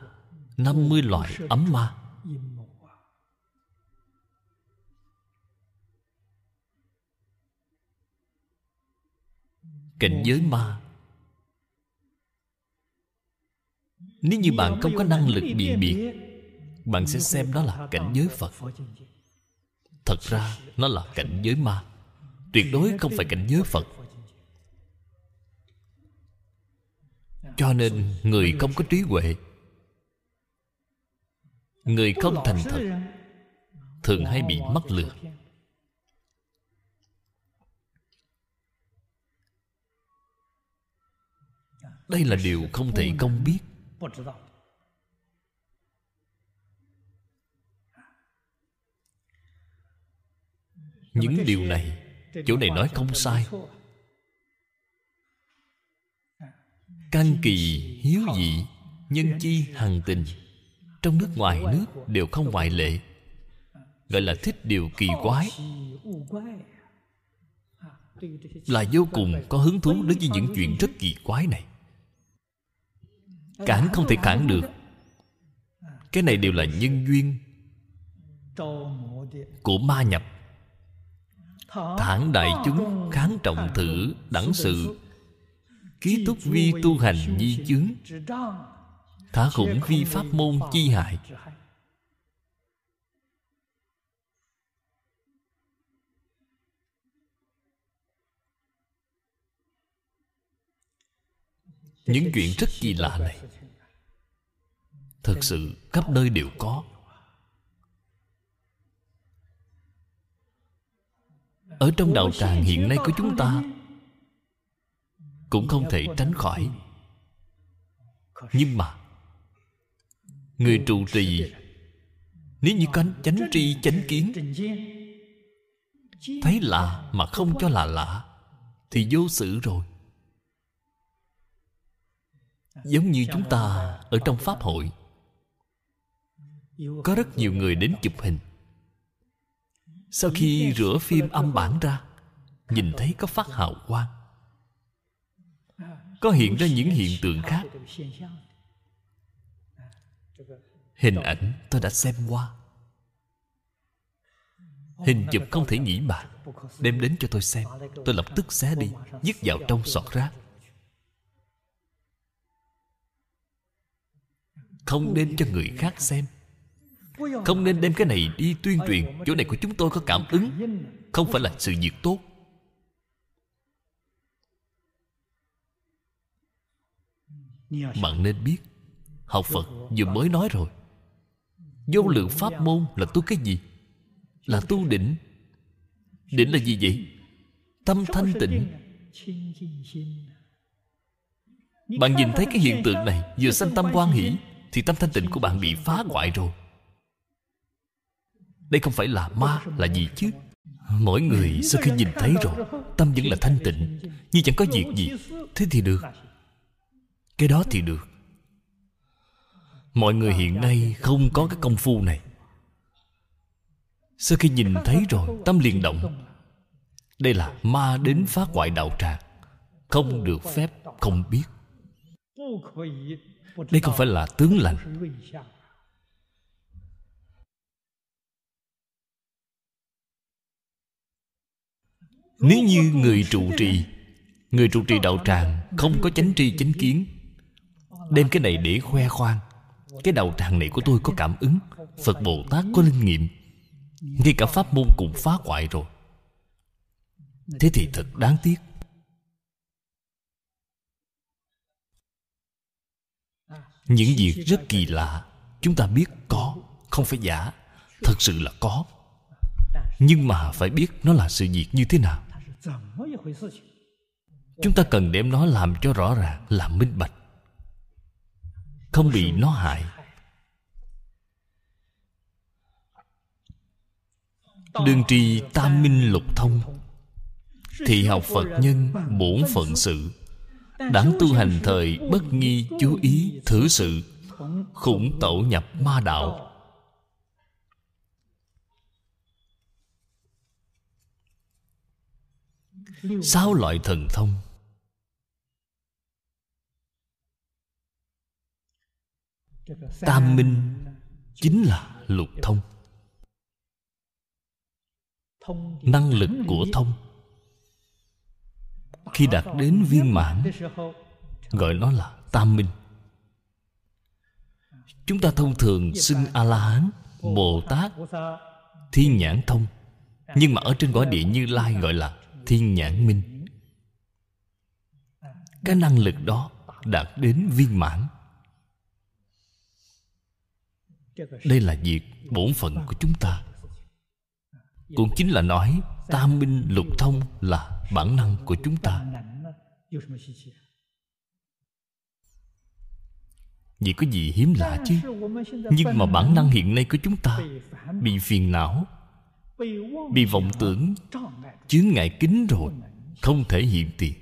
50 loại ấm ma. Cảnh giới ma. Nếu như bạn không có năng lực biện biệt bạn sẽ xem đó là cảnh giới phật. Thật ra, nó là cảnh giới ma. Tuyệt đối không phải cảnh giới phật. Cho nên, người không có trí huệ, người không thành thật, thường hay bị mắc lừa. Đây là điều không thể không biết. Những điều này, chỗ này nói không sai. Căn kỳ hiếu dị, nhân chi hằng tình. Trong nước ngoài nước đều không ngoại lệ. Gọi là thích điều kỳ quái. Là vô cùng có hứng thú đối với những chuyện rất kỳ quái này. Cản không thể cản được. Cái này đều là nhân duyên của ma nhập thản đại chúng kháng trọng thử đẳng sự ký túc vi tu hành di chướng. thả khủng vi pháp môn chi hại. những chuyện rất kỳ lạ này. Thực sự khắp nơi đều có ở trong đạo tràng hiện nay của chúng ta, cũng không thể tránh khỏi. Nhưng mà, người trụ trì, nếu như có chánh tri chánh kiến, thấy lạ mà không cho là lạ, thì vô sự rồi. Giống như chúng ta ở trong pháp hội, có rất nhiều người đến chụp hình sau khi rửa phim âm bản ra, nhìn thấy có phát hào quang. Có hiện ra những hiện tượng khác. Hình ảnh tôi đã xem qua. Hình chụp không thể nghĩ bàn. Đem đến cho tôi xem. Tôi lập tức xé đi dứt vào trong sọt rác. Không nên cho người khác xem không nên đem cái này đi tuyên truyền. chỗ này của chúng tôi có cảm ứng. Không phải là sự việc tốt. Bạn nên biết học phật vừa mới nói rồi. Vô lượng pháp môn là tu cái gì? Là tu định. Định là gì vậy? Tâm thanh tịnh. bạn nhìn thấy cái hiện tượng này vừa sanh tâm quan hỷ thì tâm thanh tịnh của bạn bị phá hoại rồi đây không phải là ma, là gì chứ? Mỗi người sau khi nhìn thấy rồi, tâm vẫn là thanh tịnh, như chẳng có việc gì. Thế thì được. Cái đó thì được. Mọi người hiện nay không có cái công phu này. Sau khi nhìn thấy rồi, tâm liền động. Đây là ma đến phá hoại đạo tràng. Không được phép, không biết. Đây không phải là tướng lành. Nếu như người trụ trì, người trụ trì đạo tràng không có chánh tri chánh kiến, đem cái này để khoe khoang. Cái đạo tràng này của tôi có cảm ứng, phật bồ tát có linh nghiệm. Ngay cả pháp môn cũng phá hoại rồi. Thế thì thật đáng tiếc. Những việc rất kỳ lạ, chúng ta biết có, không phải giả. Thật sự là có. Nhưng mà phải biết nó là sự việc như thế nào chúng ta cần đem nó làm cho rõ ràng, làm minh bạch. Không bị nó hại. Đương tri tam minh lục thông thì học phật nhân bổn phận sự. Đáng tu hành thời bất nghi chú ý thử sự, khủng tẩu nhập ma đạo. Sáu loại thần thông? Tam minh chính là lục thông. Năng lực của thông. Khi đạt đến viên mãn gọi nó là tam minh. Chúng ta thông thường xưng a la hán bồ tát thiên nhãn thông. Nhưng mà ở trên cõi địa như lai gọi là thiên nhãn minh. Cái năng lực đó đạt đến viên mãn. Đây là việc bổn phận của chúng ta. Cũng chính là nói, tam minh lục thông là bản năng của chúng ta. Vì có gì hiếm lạ chứ? Nhưng mà bản năng hiện nay của chúng ta bị phiền não bị vọng tưởng, chướng ngại kính rồi, không thể hiện tiền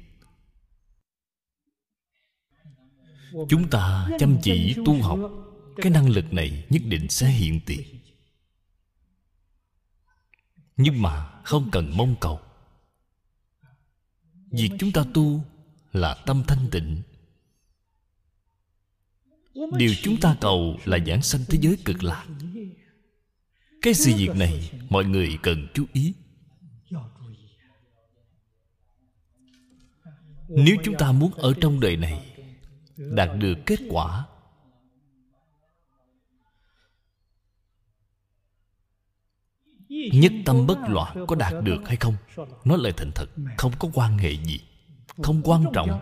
chúng ta chăm chỉ tu học, cái năng lực này nhất định sẽ hiện tiền nhưng mà không cần mong cầu. Việc chúng ta tu là tâm thanh tịnh. Điều chúng ta cầu là giảng sanh thế giới cực lạc cái sự việc này? Mọi người cần chú ý. Nếu chúng ta muốn ở trong đời này, đạt được kết quả, nhất tâm bất loạn có đạt được hay không? Nói lời thành thật, không có quan hệ gì, không quan trọng.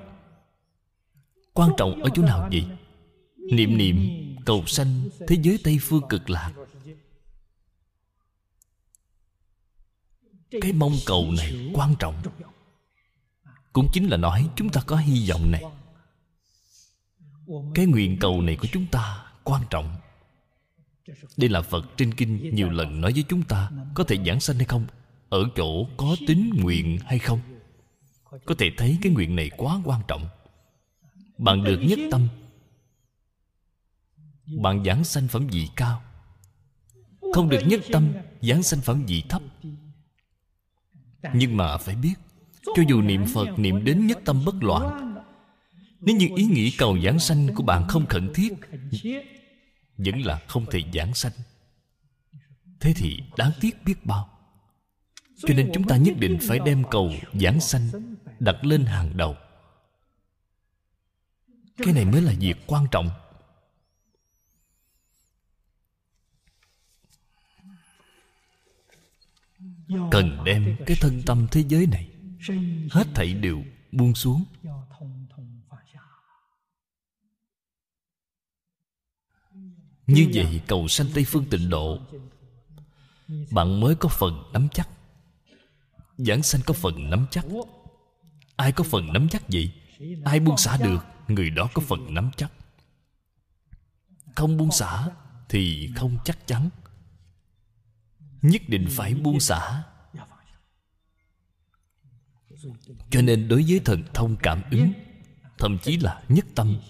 Quan trọng ở chỗ nào vậy? Niệm niệm cầu sanh thế giới tây phương cực lạc cái mong cầu này quan trọng. Cũng chính là nói chúng ta có hy vọng này. Cái nguyện cầu này của chúng ta quan trọng. Đây là phật trên kinh nhiều lần nói với chúng ta, có thể giảng sanh hay không, ở chỗ có tính nguyện hay không. Có thể thấy cái nguyện này quá quan trọng. Bạn được nhất tâm. Bạn giảng sanh phẩm vị cao. Không được nhất tâm, giảng sanh phẩm vị thấp nhưng mà phải biết, cho dù niệm phật niệm đến nhất tâm bất loạn, nếu như ý nghĩ cầu giảng sanh của bạn không khẩn thiết, vẫn là không thể giảng sanh. Thế thì đáng tiếc biết bao. Cho nên chúng ta nhất định phải đem cầu giảng sanh đặt lên hàng đầu. Cái này mới là việc quan trọng. Cần đem cái thân tâm thế giới này hết thảy đều buông xuống. Như vậy cầu sanh tây phương tịnh độ, bạn mới có phần nắm chắc. Giảng sanh có phần nắm chắc. Ai có phần nắm chắc vậy? Ai buông xả được, người đó có phần nắm chắc. Không buông xả thì không chắc chắn nhất định phải buông xả. Cho nên đối với thần thông cảm ứng, thậm chí là nhất tâm,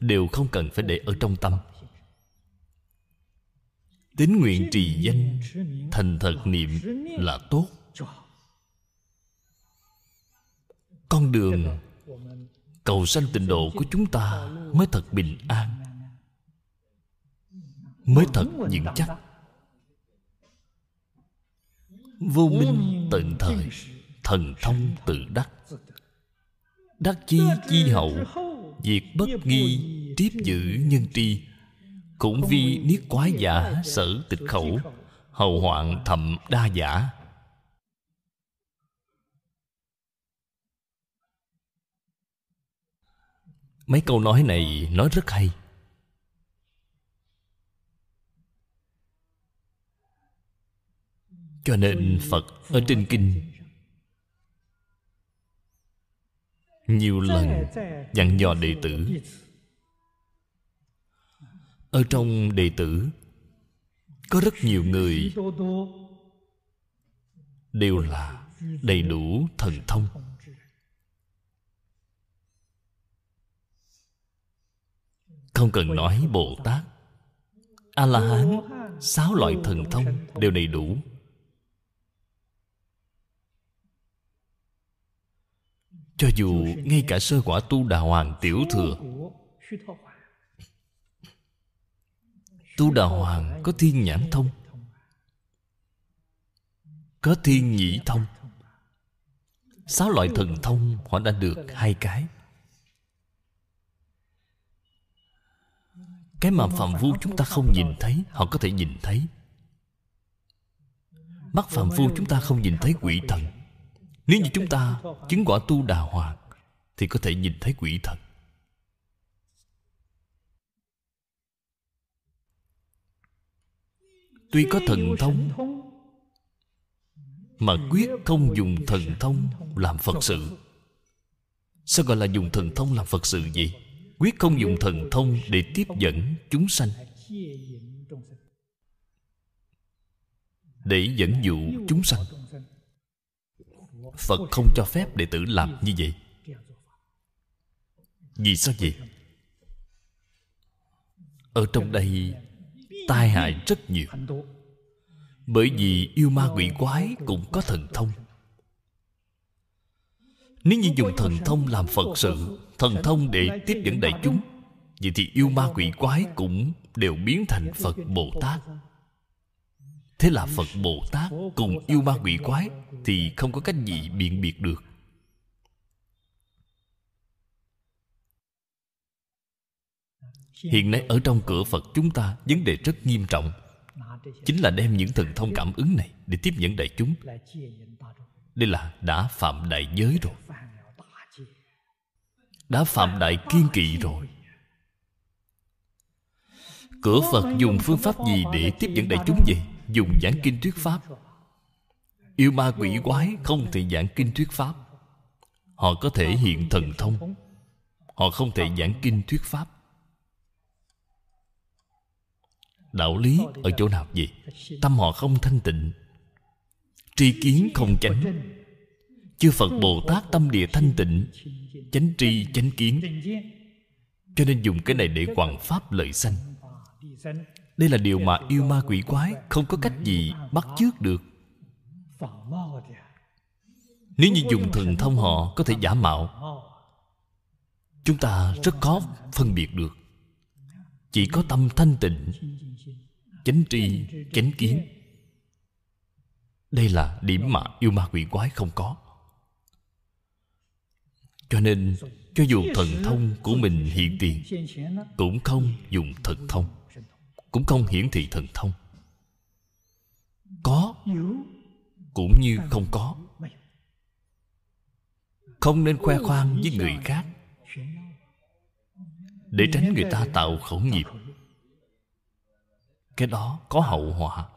đều không cần phải để ở trong tâm. Tín nguyện trì danh, thành thật niệm là tốt. Con đường cầu sanh tịnh độ của chúng ta mới thật bình an, mới thật vững chắc vô minh tận thời thần thông tự đắc. Đắc chi chi hậu việc bất nghi tiếp giữ nhân tri. Cũng vì niết quái giả sở tịch khẩu. hầu hoạn thậm đa giả. Mấy câu nói này nói rất hay cho nên phật ở trên kinh nhiều lần dặn dò đệ tử. Ở trong đệ tử có rất nhiều người đều là đầy đủ thần thông. Không cần nói bồ tát, a la hán, sáu loại thần thông đều đầy đủ. Cho dù ngay cả sơ quả tu đà hoàng tiểu thừa, tu đà hoàng có thiên nhãn thông, có thiên nhĩ thông. Sáu loại thần thông họ đã được hai cái. Cái mà phạm vu chúng ta không nhìn thấy, họ có thể nhìn thấy. Mắt phạm vu chúng ta không nhìn thấy quỷ thần nếu như chúng ta chứng quả tu đà hoàng, thì có thể nhìn thấy quỷ thần. Tuy có thần thông, mà quyết không dùng thần thông làm phật sự. Sao gọi là dùng thần thông làm phật sự gì quyết không dùng thần thông để tiếp dẫn chúng sanh. Để dẫn dụ chúng sanh phật không cho phép đệ tử làm như vậy. Vì sao vậy? Ở trong đây, tai hại rất nhiều. Bởi vì yêu ma quỷ quái cũng có thần thông. Nếu như dùng thần thông làm phật sự, thần thông để tiếp dẫn đại chúng, vậy thì yêu ma quỷ quái cũng đều biến thành phật bồ tát thế là phật bồ tát cùng yêu ma quỷ quái thì không có cách gì biện biệt được. Hiện nay ở trong cửa phật chúng ta, vấn đề rất nghiêm trọng. Chính là đem những thần thông cảm ứng này để tiếp dẫn đại chúng. Đây là đã phạm đại giới rồi. Đã phạm đại kiên kỵ rồi. Cửa phật dùng phương pháp gì để tiếp dẫn đại chúng vậy dùng giảng kinh thuyết pháp. Yêu ma quỷ quái không thể giảng kinh thuyết pháp. Họ có thể hiện thần thông. Họ không thể giảng kinh thuyết pháp. Đạo lý ở chỗ nào vậy? Tâm họ không thanh tịnh. Tri kiến không chánh. Chư phật bồ tát tâm địa thanh tịnh, chánh tri, chánh kiến. Cho nên dùng cái này để quảng pháp lợi sanh đây là điều mà yêu ma quỷ quái không có cách gì bắt chước được. Nếu như dùng thần thông họ có thể giả mạo. Chúng ta rất khó phân biệt được. Chỉ có tâm thanh tịnh chánh tri chánh kiến. Đây là điểm mà yêu ma quỷ quái không có. Cho nên cho dù thần thông của mình hiện tiền cũng không dùng thần thông cũng không hiển thị thần thông. Có, cũng như không có. Không nên khoe khoang với người khác. Để tránh người ta tạo khẩu nghiệp. Cái đó có hậu họa.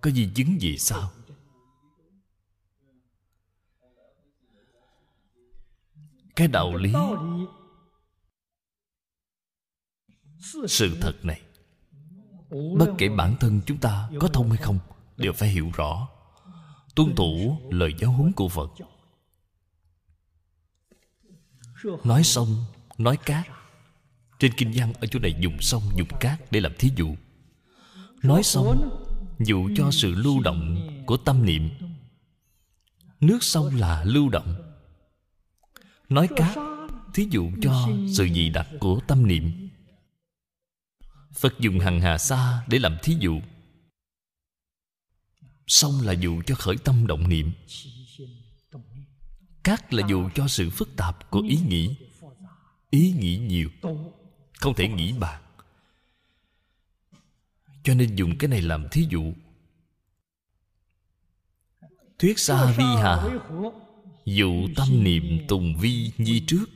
Có gì chứng gì sao cái đạo lý. Sự thật này bất kể bản thân chúng ta có thông hay không, đều phải hiểu rõ. Tuân thủ lời giáo huấn của phật. Nói sông nói cát. Trên kinh văn ở chỗ này dùng sông, dùng cát để làm thí dụ. Nói sông dụ cho sự lưu động của tâm niệm. Nước sông là lưu động. Nói cát, thí dụ cho sự dị đặc của tâm niệm phật dùng hằng hà sa để làm thí dụ. Sông là dụ cho khởi tâm động niệm cát là dụ cho sự phức tạp của ý nghĩ ý nghĩ nhiều, không thể nghĩ bạc cho nên dùng cái này làm thí dụ. Thuyết xa vi hà, dụ tâm niệm tùng vi nhi trước.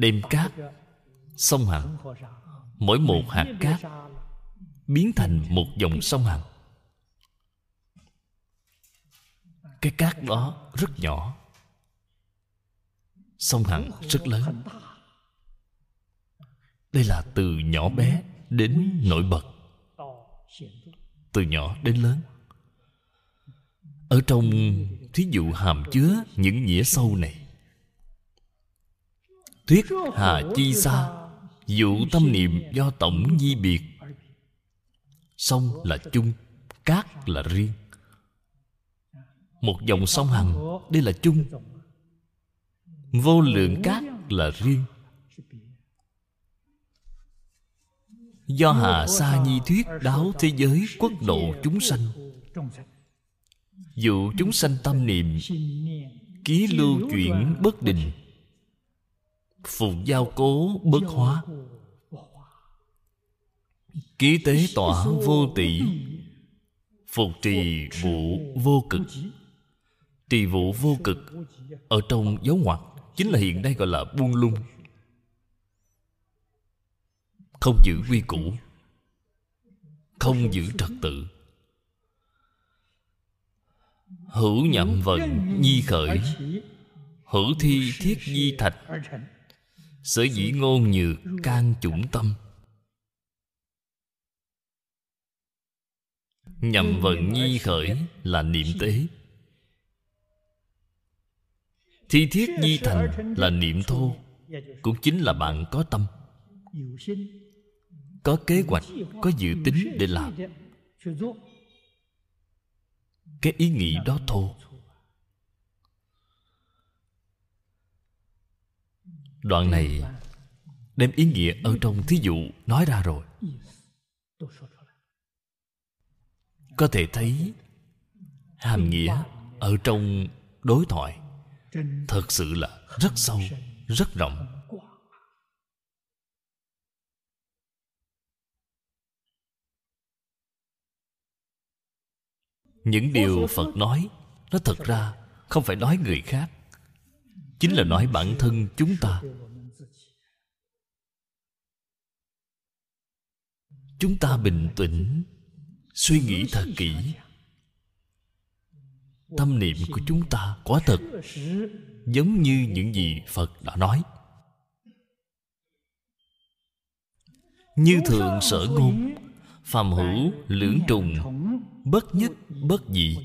Đem cát. Sông hằng. Mỗi một hạt cát biến thành một dòng sông hằng. Cái cát đó rất nhỏ. Sông hằng rất lớn. Đây là từ nhỏ bé đến nổi bật. Từ nhỏ đến lớn. Ở trong thí dụ hàm chứa những nghĩa sâu này thuyết hà chi xa dụ tâm niệm do tổng di biệt. Sông là chung cát là riêng. Một dòng sông hằng đây là chung. Vô lượng cát là riêng. Do hà sa nhi thuyết đáo thế giới quốc độ chúng sanh. Dụ chúng sanh tâm niệm ký lưu chuyển bất định phục giao cố bất hóa. Ký tế tỏa vô tỷ phục trì vụ vô cực. Trì vụ vô cực ở trong dấu ngoặc chính là hiện nay gọi là buông lung. Không giữ quy củ. Không giữ trật tự. Hữu nhậm vận nhi khởi. Hữu thi thiết di thạch sở dĩ ngôn như can chủng tâm. Nhằm vận nhi khởi là niệm tế. Thi thiết nhi thành là niệm thô, cũng chính là bạn có tâm. Có kế hoạch, có dự tính để làm. Cái ý nghĩ đó thô. Đoạn này đem ý nghĩa ở trong thí dụ nói ra rồi. Có thể thấy, hàm nghĩa ở trong đối thoại thật sự là rất sâu, rất rộng. Những điều phật nói, nó thật ra không phải nói người khác chính là nói bản thân chúng ta. Chúng ta bình tĩnh, suy nghĩ thật kỹ. Tâm niệm của chúng ta quả thật giống như những gì phật đã nói. Như thượng sở ngôn, phàm hữu lưỡng trùng, bất nhất bất dị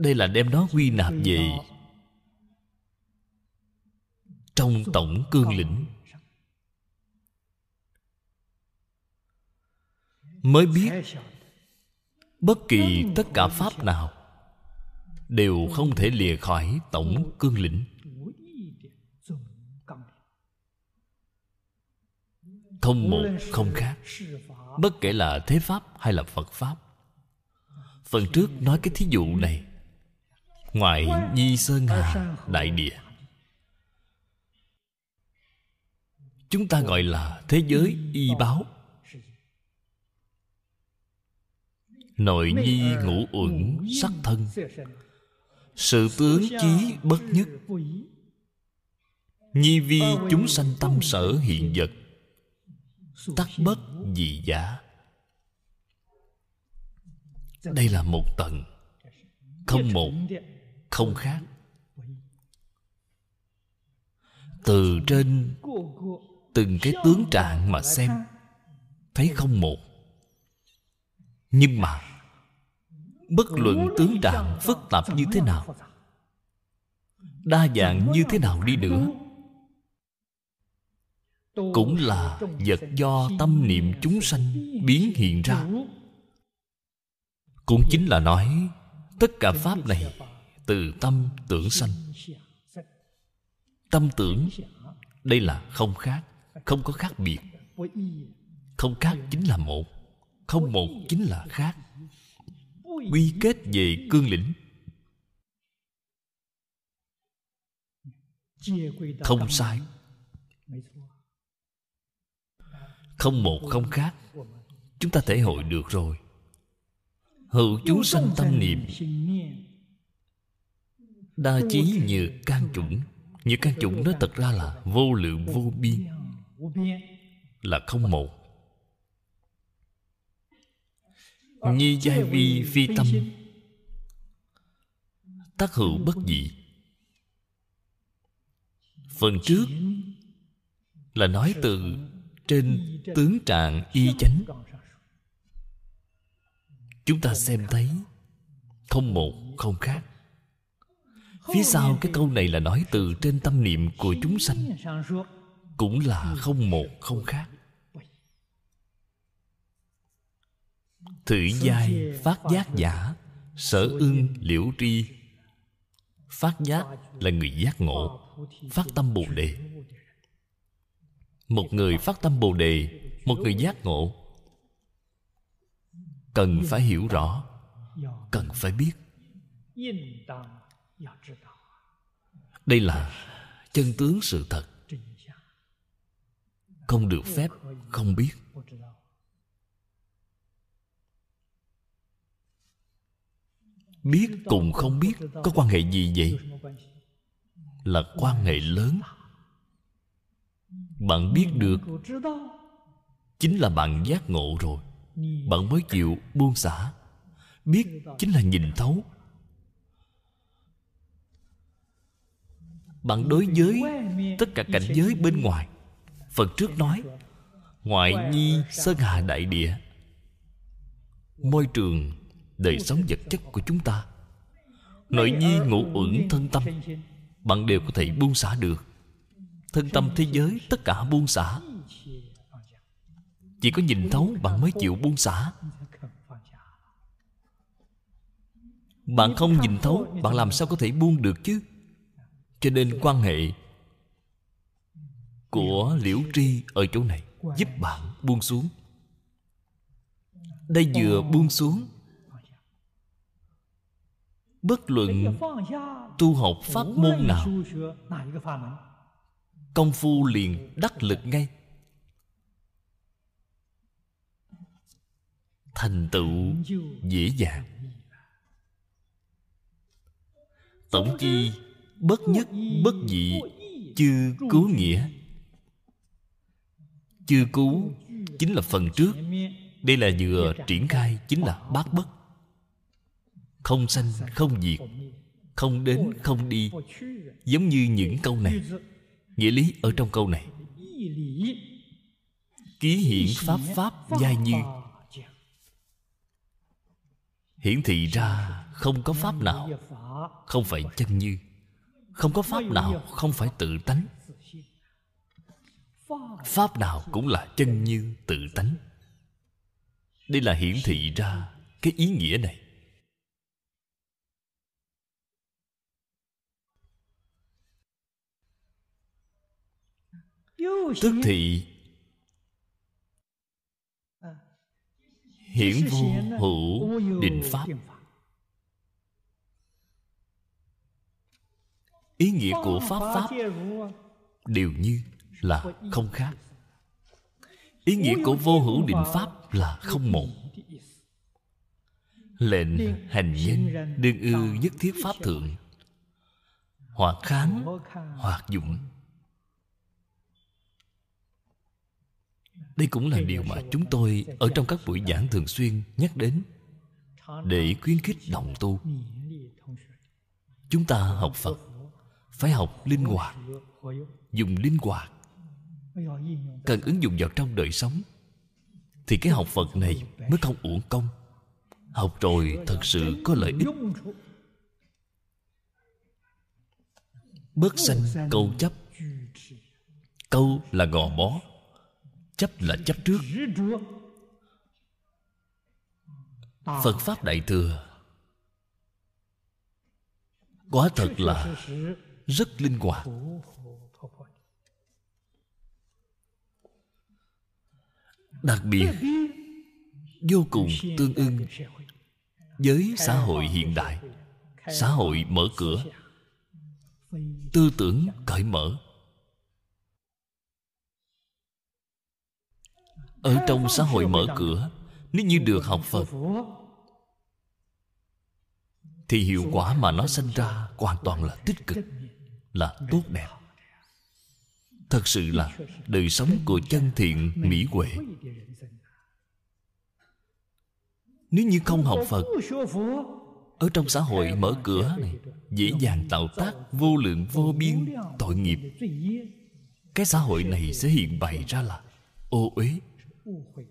đây là đem nó quy nạp về trong tổng cương lĩnh. Mới biết bất kỳ tất cả pháp nào đều không thể lìa khỏi tổng cương lĩnh. Không một không khác, bất kể là thế pháp hay là phật pháp. Phần trước nói cái thí dụ này ngoại nhi sơn hà đại địa chúng ta gọi là thế giới y báo. Nội nhi ngũ uẩn sắc thân. Sự tướng chí bất nhất. Nhi vi chúng sanh tâm sở hiện vật. Tắc bất dị giả đây là một tầng. Không một, không khác. Từ trên từng cái tướng trạng mà xem, thấy không một nhưng mà, bất luận tướng trạng phức tạp như thế nào, đa dạng như thế nào đi nữa, cũng là vật do tâm niệm chúng sanh biến hiện ra. Cũng chính là nói, tất cả pháp này từ tâm tưởng sanh. Tâm tưởng, đây là không khác không có khác biệt. Không khác chính là một, không một chính là khác. Quy kết về cương lĩnh. Không sai. Không một, không khác. Chúng ta thể hội được rồi. Hữu chú sanh tâm niệm. Đa chí như can chủng. Như can chủng nó thật ra là vô lượng vô biên là không một. Nhi giai vi phi tâm. tác hữu bất dị. Phần trước là nói từ trên tướng trạng y chánh. chúng ta xem thấy không một không khác. Phía sau cái câu này là nói từ trên tâm niệm của chúng sanh cũng là không một không khác. Thử giai phát giác giả sở ưng liễu tri. Phát giác là người giác ngộ phát tâm bồ đề. Một người phát tâm bồ đề một người giác ngộ. Cần phải hiểu rõ cần phải biết. Đây là chân tướng sự thật không được phép, không biết. Biết cùng không biết, có quan hệ gì vậy? Là quan hệ lớn. Bạn biết được, chính là bạn giác ngộ rồi. Bạn mới chịu buông xả. Biết chính là nhìn thấu. Bạn đối với tất cả cảnh giới bên ngoài phần trước nói, ngoại nhi sơn hà đại địa, môi trường đời sống vật chất của chúng ta. Nội nhi ngũ uẩn thân tâm, bạn đều có thể buông xả được. Thân tâm thế giới tất cả buông xả. Chỉ có nhìn thấu bạn mới chịu buông xả. Bạn không nhìn thấu, bạn làm sao có thể buông được chứ? Cho nên quan hệ của liễu tri ở chỗ này, giúp bạn buông xuống. Đây vừa buông xuống. Bất luận tu học pháp môn nào, công phu liền đắc lực ngay. Thành tựu dễ dàng. Tổng chi bất nhất, bất dị chư cứu nghĩa chư cứu chính là phần trước. Đây là vừa triển khai, chính là bát bất. Không sanh, không diệt, không đến, không đi. Giống như những câu này. Nghĩa lý ở trong câu này. Ký hiển pháp pháp giai như. Hiển thị ra không có pháp nào không phải chân như. Không có pháp nào không phải tự tánh pháp nào cũng là chân như tự tánh. Đây là hiển thị ra cái ý nghĩa này. Tức thị hiển vô hữu định pháp. Ý nghĩa của pháp pháp đều như là không khác. Ý nghĩa của vô hữu định pháp là không một lệnh hành nhân đương ư nhất thiết pháp thượng. Hoặc kháng hoặc dụng. Đây cũng là điều mà chúng tôi ở trong các buổi giảng thường xuyên nhắc đến để khuyến khích đồng tu. Chúng ta học phật, phải học linh hoạt, dùng linh hoạt cần ứng dụng vào trong đời sống. Thì cái học phật này mới không uổng công. Học rồi thật sự có lợi ích. Bớt sanh câu chấp. Câu là gò bó, chấp là chấp trước. Phật pháp đại thừa quả thật là rất linh hoạt. Đặc biệt, vô cùng tương ưng với xã hội hiện đại, xã hội mở cửa, tư tưởng cởi mở. Ở trong xã hội mở cửa, nếu như được học phật, thì hiệu quả mà nó sinh ra hoàn toàn là tích cực, là tốt đẹp thật sự là đời sống của chân thiện mỹ huệ. Nếu như không học phật, ở trong xã hội mở cửa này, dễ dàng tạo tác vô lượng vô biên, tội nghiệp. Cái xã hội này sẽ hiện bày ra là ô uế,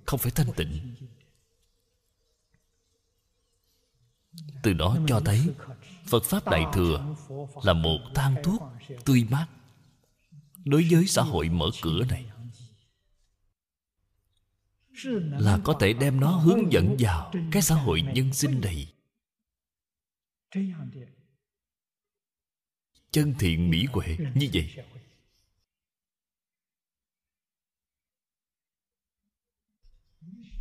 không phải thanh tịnh. Từ đó cho thấy phật pháp đại thừa là một thang thuốc tươi mát đối với xã hội mở cửa này, là có thể đem nó hướng dẫn vào cái xã hội nhân sinh này. Chân thiện mỹ huệ như vậy.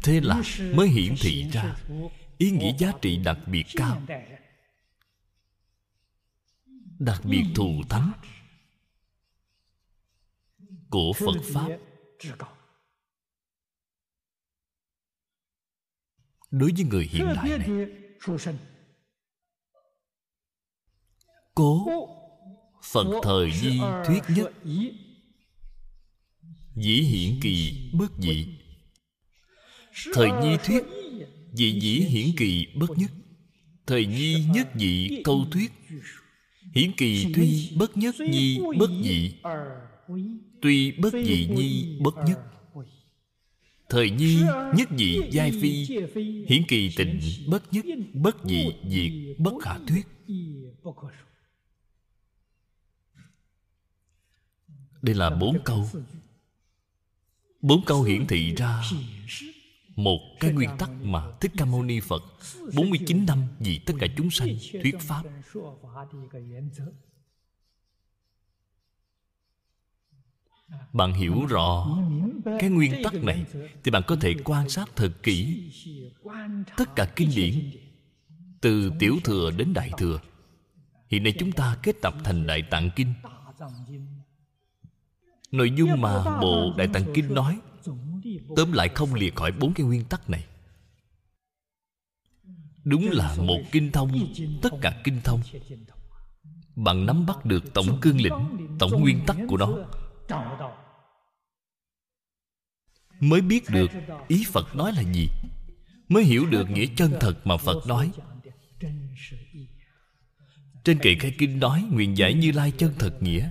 Thế là mới hiển thị ra ý nghĩa giá trị đặc biệt cao, đặc biệt thù thắng của phật pháp. Đối với người hiện đại này cố phật thời di thuyết nhất. dĩ hiển kỳ bất dị. Thời nhi thuyết dị dĩ hiển kỳ bất nhất. Thời nhi nhất dị câu thuyết. hiển kỳ tuy bất nhất nhi bất dị tuy bất dị nhi bất nhất. Thời nhi nhất dị giai phi. hiển kỳ tịnh bất nhất bất dị diệt bất khả thuyết. đây là bốn câu. bốn câu hiển thị ra một cái nguyên tắc mà Thích Ca Mâu Ni Phật 49 năm vì tất cả chúng sanh thuyết Pháp Bạn hiểu rõ cái nguyên tắc này Thì bạn có thể quan sát thật kỹ Tất cả kinh điển, Từ Tiểu Thừa đến Đại Thừa. Hiện nay chúng ta kết tập thành Đại Tạng Kinh. Nội dung mà Bộ Đại Tạng Kinh nói, Tóm lại không liệt khỏi bốn cái nguyên tắc này. Đúng là một kinh thông, Tất cả kinh thông. Bạn nắm bắt được tổng cương lĩnh, Tổng nguyên tắc của nó mới biết được ý phật nói là gì, mới hiểu được nghĩa chân thật mà phật nói. Trên kệ khai kinh nói nguyện giải như lai chân thật nghĩa.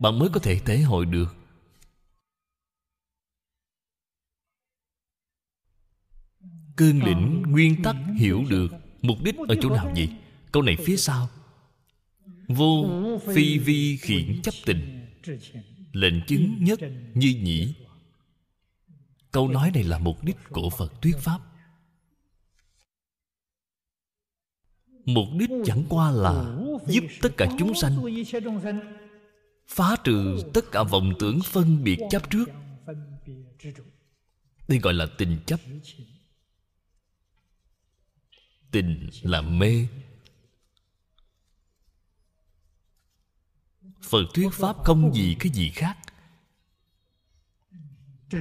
Bạn mới có thể thể hội được. Cương lĩnh nguyên tắc hiểu được mục đích ở chỗ nào vậy? Câu này phía sau vô phi vi khiển chấp tình. Lệnh chứng nhất như nhĩ. Câu nói này là mục đích của phật thuyết pháp. Mục đích chẳng qua là giúp tất cả chúng sanh, phá trừ tất cả vọng tưởng phân biệt chấp trước. Đây gọi là tình chấp. Tình là mê. Phật thuyết pháp không gì cái gì khác.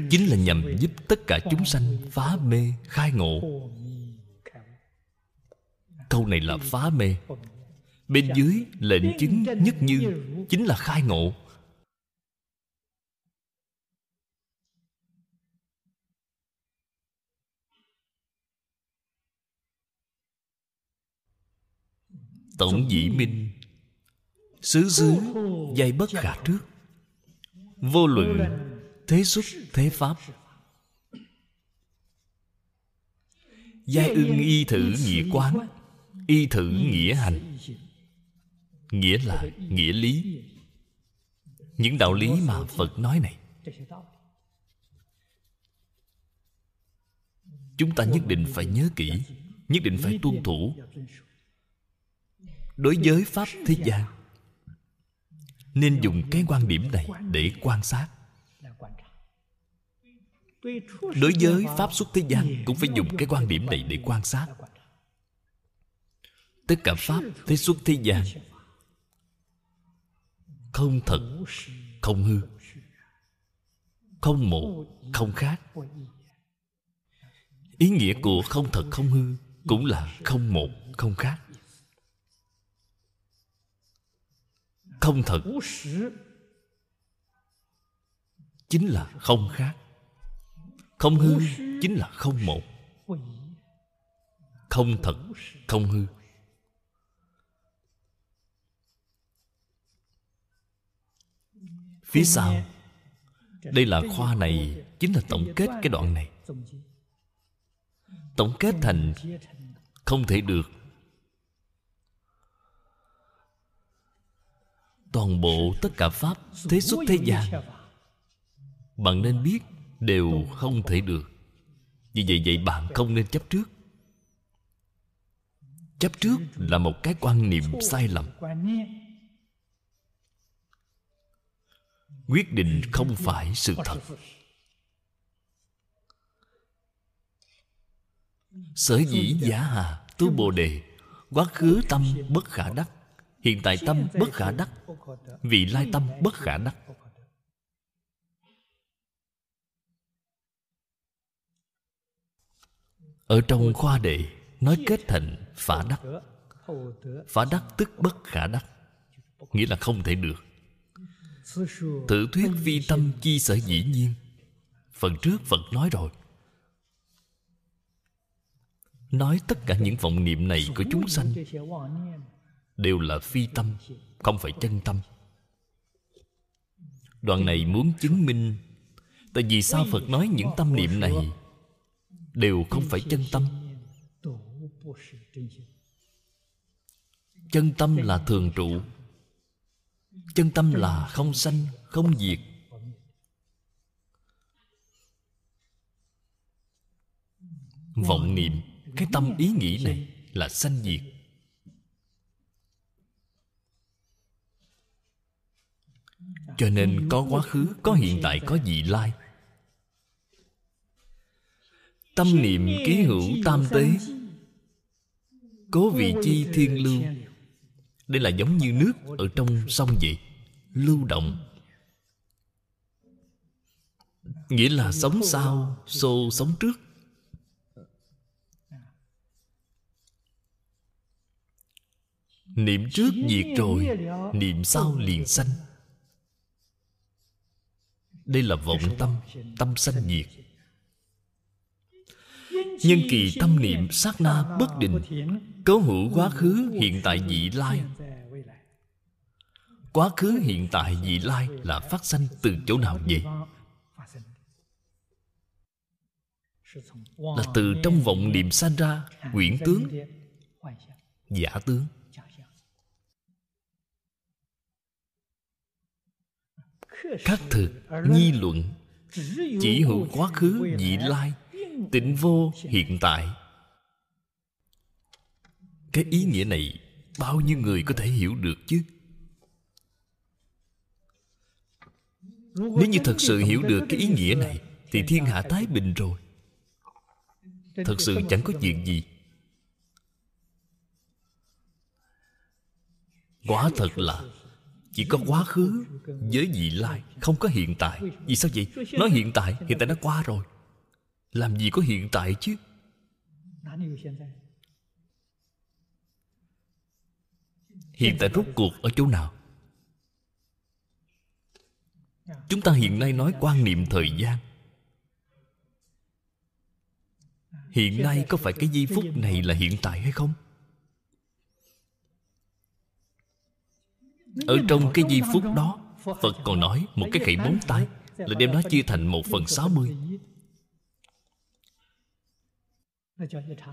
Chính là nhằm giúp tất cả chúng sanh phá mê, khai ngộ. Câu này là phá mê. Bên dưới lệnh chứng nhất như chính là khai ngộ. Tổng dĩ minh xứ xứ dây bất khả trước. Vô luận thế xuất thế pháp. Giai ưng y thử nghĩa quán. y thử nghĩa hành. Nghĩa là nghĩa lý. Những đạo lý mà phật nói này. Chúng ta nhất định phải nhớ kỹ nhất định phải tuân thủ. Đối với pháp thế gian nên dùng cái quan điểm này để quan sát. Đối với pháp xuất thế gian, cũng phải dùng cái quan điểm này để quan sát. Tất cả pháp thế xuất thế gian không thật, không hư, không một, không khác. Ý nghĩa của không thật, không hư cũng là không một, không khác. Không thật. Chính là không khác. Không hư chính là không một. Không thật không hư. Phía sau. đây là khoa này chính là tổng kết cái đoạn này. tổng kết thành không thể được toàn bộ tất cả pháp, thế xuất thế gian. Bạn nên biết, đều không thể được. Vì vậy vậy bạn không nên chấp trước. Chấp trước là một cái quan niệm sai lầm. Quyết định không phải sự thật. Sở dĩ giả hà tu bồ đề quá khứ tâm bất khả đắc hiện tại tâm bất khả đắc, vị lai tâm bất khả đắc. Ở trong khoa đệ, nói kết thành phả đắc. Phả đắc tức bất khả đắc, nghĩa là không thể được. Tự thuyết vi tâm chi sở dĩ nhiên, Phần trước Phật nói rồi. Nói tất cả những vọng niệm này của chúng sanh Đều là phi tâm, Không phải chân tâm. Đoạn này muốn chứng minh, Tại vì sao Phật nói những tâm niệm này Đều không phải chân tâm. Chân tâm là thường trụ, chân tâm là không sanh, không diệt. Vọng niệm, cái tâm ý nghĩ này là sanh diệt. Cho nên có quá khứ, có hiện tại, có vị lai. Tâm niệm ký hữu tam tế, cố vị chi thiên lưu. Đây là giống như nước ở trong sông vậy, lưu động. Nghĩa là sống sau, xô sống trước. Niệm trước diệt rồi, niệm sau liền sanh đây là vọng tâm tâm sanh diệt nhân kỳ tâm niệm sát na bất định cấu hữu quá khứ hiện tại vị lai. quá khứ hiện tại vị lai là phát sanh từ chỗ nào vậy? Là từ trong vọng niệm sanh ra quyển tướng. giả tướng các thực nhi luận chỉ hữu quá khứ vị lai, tịnh vô hiện tại. Cái ý nghĩa này bao nhiêu người có thể hiểu được chứ? Nếu như thật sự hiểu được cái ý nghĩa này, thì thiên hạ thái bình rồi. Thật sự chẳng có chuyện gì. Quả thật là chỉ có quá khứ với vị lai, không có hiện tại. Vì sao vậy? Nói hiện tại hiện tại nó qua rồi. Làm gì có hiện tại chứ? Hiện tại rốt cuộc ở chỗ nào? Chúng ta hiện nay nói quan niệm thời gian. Hiện nay có phải cái giây phút này là hiện tại hay không? Ở trong cái giây phút đó phật còn nói một cái khẩy móng tay là đem nó chia thành một phần sáu mươi.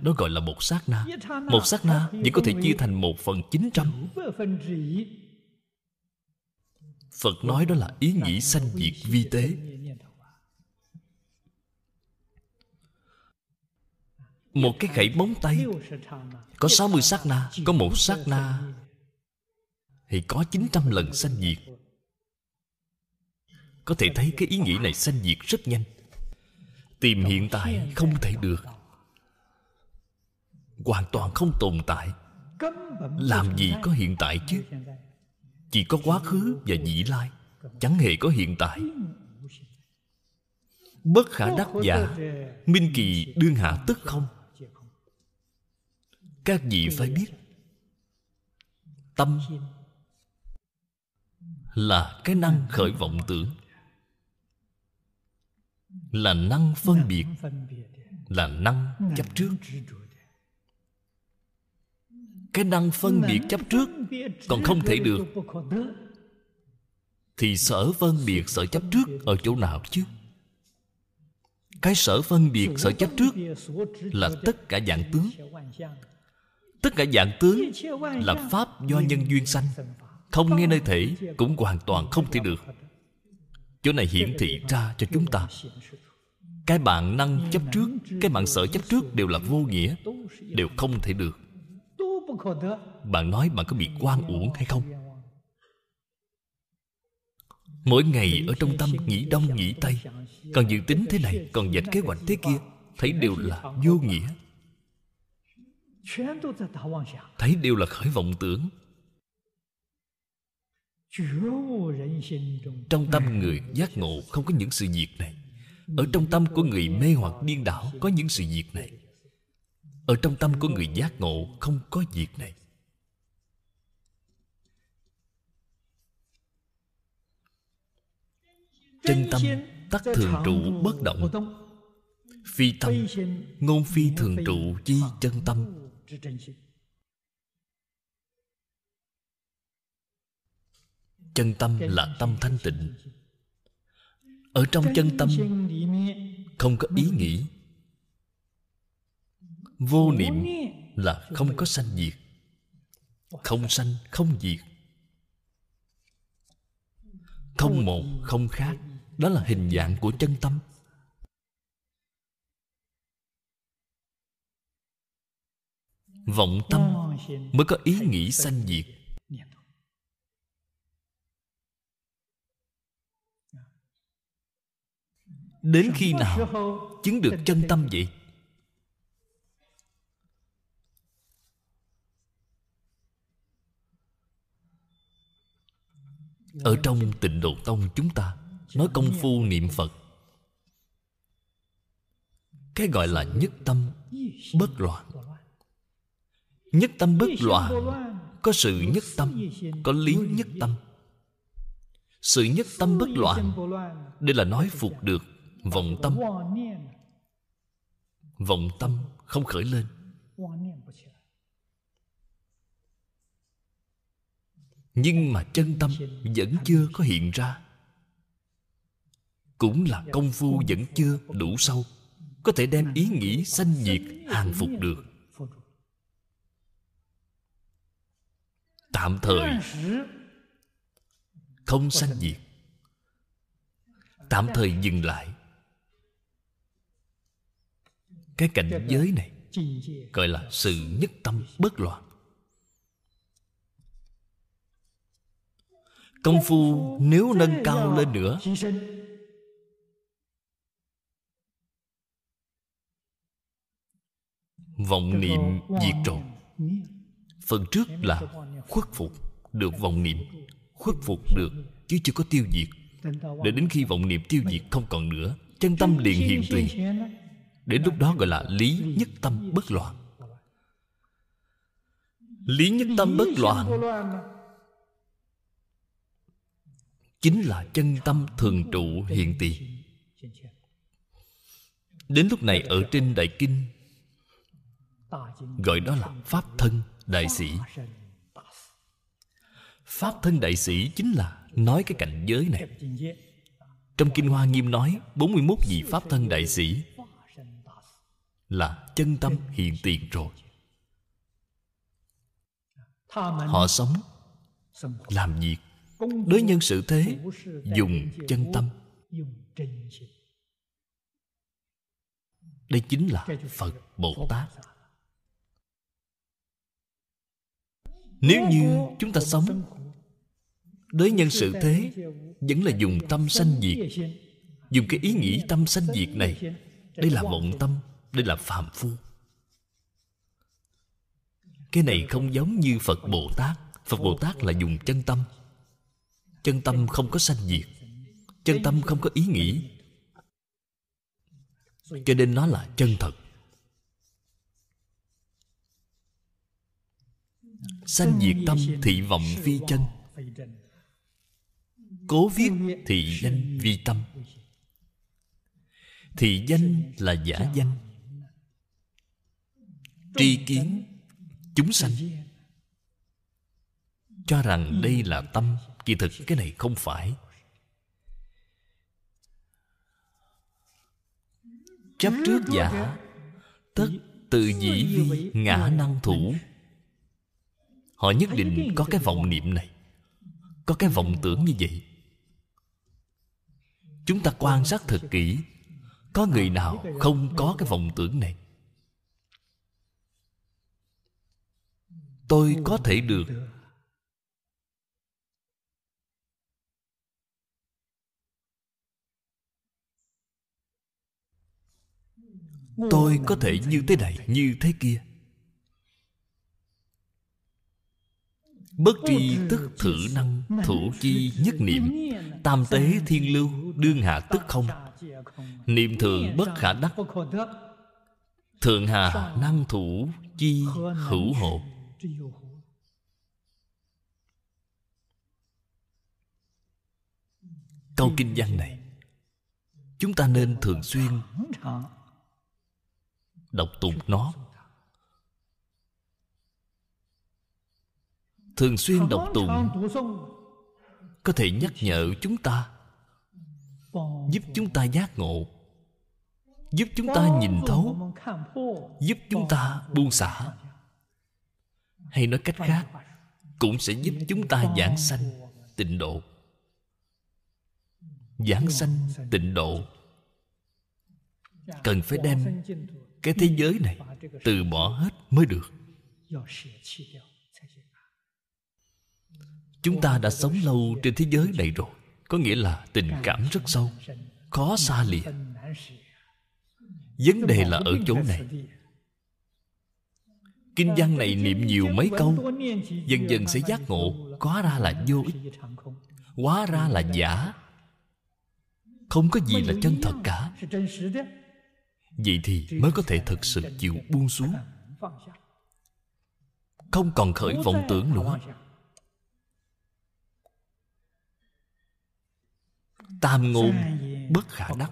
đó gọi là một sát na. Một sát na chỉ có thể chia thành một phần chín trăm. Phật nói đó là ý nghĩ sanh diệt vi tế. một cái khẩy móng tay có 60 sát na có một sát na thì có 900 lần sanh diệt. Có thể thấy cái ý nghĩ này sanh diệt rất nhanh. Tìm hiện tại không thể được. Hoàn toàn không tồn tại. Làm gì có hiện tại chứ? Chỉ có quá khứ và vị lai. Chẳng hề có hiện tại. Bất khả đắc giả, minh kỳ đương hạ tức không? Các vị phải biết, tâm là cái năng khởi vọng tưởng. Là năng phân biệt là năng chấp trước. Cái năng phân biệt chấp trước còn không thể được. thì sở phân biệt sở chấp trước ở chỗ nào chứ? Cái sở phân biệt sở chấp trước là tất cả dạng tướng. Tất cả dạng tướng là pháp do nhân duyên sanh không nghe nơi thể, cũng hoàn toàn không thể được. Chỗ này hiển thị ra cho chúng ta. Cái bạn năng chấp trước, cái bạn sợ chấp trước đều là vô nghĩa, đều không thể được. Bạn nói bạn có bị quan uổng hay không? Mỗi ngày ở trong tâm nghĩ đông nghĩ tây, còn dự tính thế này, còn dạch kế hoạch thế kia, thấy đều là vô nghĩa. Thấy đều là khởi vọng tưởng trong tâm người giác ngộ không có những sự việc này. Ở trong tâm của người mê hoặc điên đảo có những sự việc này. Ở trong tâm của người giác ngộ không có việc này. Chân tâm tắc thường trụ bất động. Phi tâm, ngôn phi thường trụ chi chân tâm. Chân tâm là tâm thanh tịnh. Ở trong chân tâm không có ý nghĩ. Vô niệm là không có sanh diệt. Không sanh không diệt. Không một không khác. Đó là hình dạng của chân tâm. Vọng tâm mới có ý nghĩ sanh diệt đến khi nào chứng được chân tâm vậy? Ở trong tịnh độ tông chúng ta nói công phu niệm phật. Cái gọi là nhất tâm bất loạn. Nhất tâm bất loạn có sự nhất tâm có lý nhất tâm. Sự nhất tâm bất loạn đây là nói phục được vọng tâm. Vọng tâm không khởi lên. Nhưng mà chân tâm vẫn chưa có hiện ra. Cũng là công phu vẫn chưa đủ sâu, có thể đem ý nghĩ sanh diệt hàng phục được. Tạm thời không sanh diệt tạm thời dừng lại cái cảnh giới này gọi là sự nhất tâm bất loạn công phu nếu nâng cao lên nữa vọng niệm diệt rồi phần trước là khuất phục được vọng niệm khuất phục được chứ chưa có tiêu diệt để đến khi vọng niệm tiêu diệt không còn nữa chân tâm liền hiện tùy đến lúc đó gọi là lý nhất tâm bất loạn. Lý nhất tâm bất loạn chính là chân tâm thường trụ hiện tiền đến lúc này ở trên đại kinh, gọi đó là pháp thân đại sĩ. Pháp thân đại sĩ chính là nói cái cảnh giới này. Trong kinh hoa nghiêm nói 41 vị pháp thân đại sĩ là chân tâm hiện tiền rồi. Họ sống làm việc, đối nhân sự thế, dùng chân tâm. Đây chính là phật bồ tát. Nếu như chúng ta sống đối nhân sự thế, vẫn là dùng tâm sanh diệt. Dùng cái ý nghĩ tâm sanh diệt này, đây là vọng tâm đây là phàm phu. Cái này không giống như phật bồ tát. Phật bồ tát là dùng chân tâm. Chân tâm không có sanh diệt. Chân tâm không có ý nghĩ. Cho nên nó là chân thật. Sanh diệt tâm thị vọng phi chân. Cố viết thị danh vi tâm. Thị danh là giả danh tri kiến chúng sanh, cho rằng đây là tâm. Kỳ thực cái này không phải. Chấp trước giả, tất tự dĩ vi ngã năng thủ. Họ nhất định có cái vọng niệm này, có cái vọng tưởng như vậy. Chúng ta quan sát thật kỹ, có người nào không có cái vọng tưởng này? Tôi có thể được tôi có thể như thế này như thế kia. Bất tri tức thử năng thủ chi nhất niệm. tam tế thiên lưu đương hạ tức không? niệm thường bất khả đắc. Thượng hà năng thủ chi hữu hộ câu kinh văn này, chúng ta nên thường xuyên đọc tụng nó. Thường xuyên đọc tụng có thể nhắc nhở chúng ta, giúp chúng ta giác ngộ, giúp chúng ta nhìn thấu, giúp chúng ta buông xả hay nói cách khác, cũng sẽ giúp chúng ta giảng sanh tịnh độ. Giảng sanh tịnh độ. Cần phải đem cái thế giới này từ bỏ hết mới được. Chúng ta đã sống lâu trên thế giới này rồi, có nghĩa là tình cảm rất sâu, khó xa lìa. Vấn đề là ở chỗ này kinh văn này niệm nhiều mấy câu dần dần sẽ giác ngộ hóa ra là vô ích hóa ra là giả không có gì là chân thật cả vậy thì mới có thể thực sự chịu buông xuống không còn khởi vọng tưởng nữa tam ngôn bất khả đắc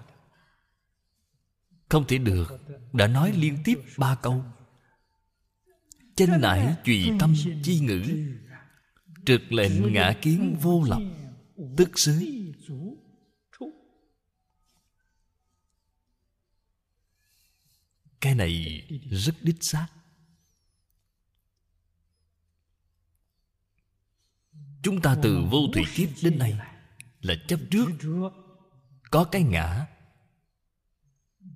không thể được đã nói liên tiếp ba câu chân nải trùy tâm chi ngữ trực lệnh ngã kiến vô lập tức xứ. Cái này rất đích xác. Chúng ta từ vô thủy kiếp đến nay là chấp trước. Có cái ngã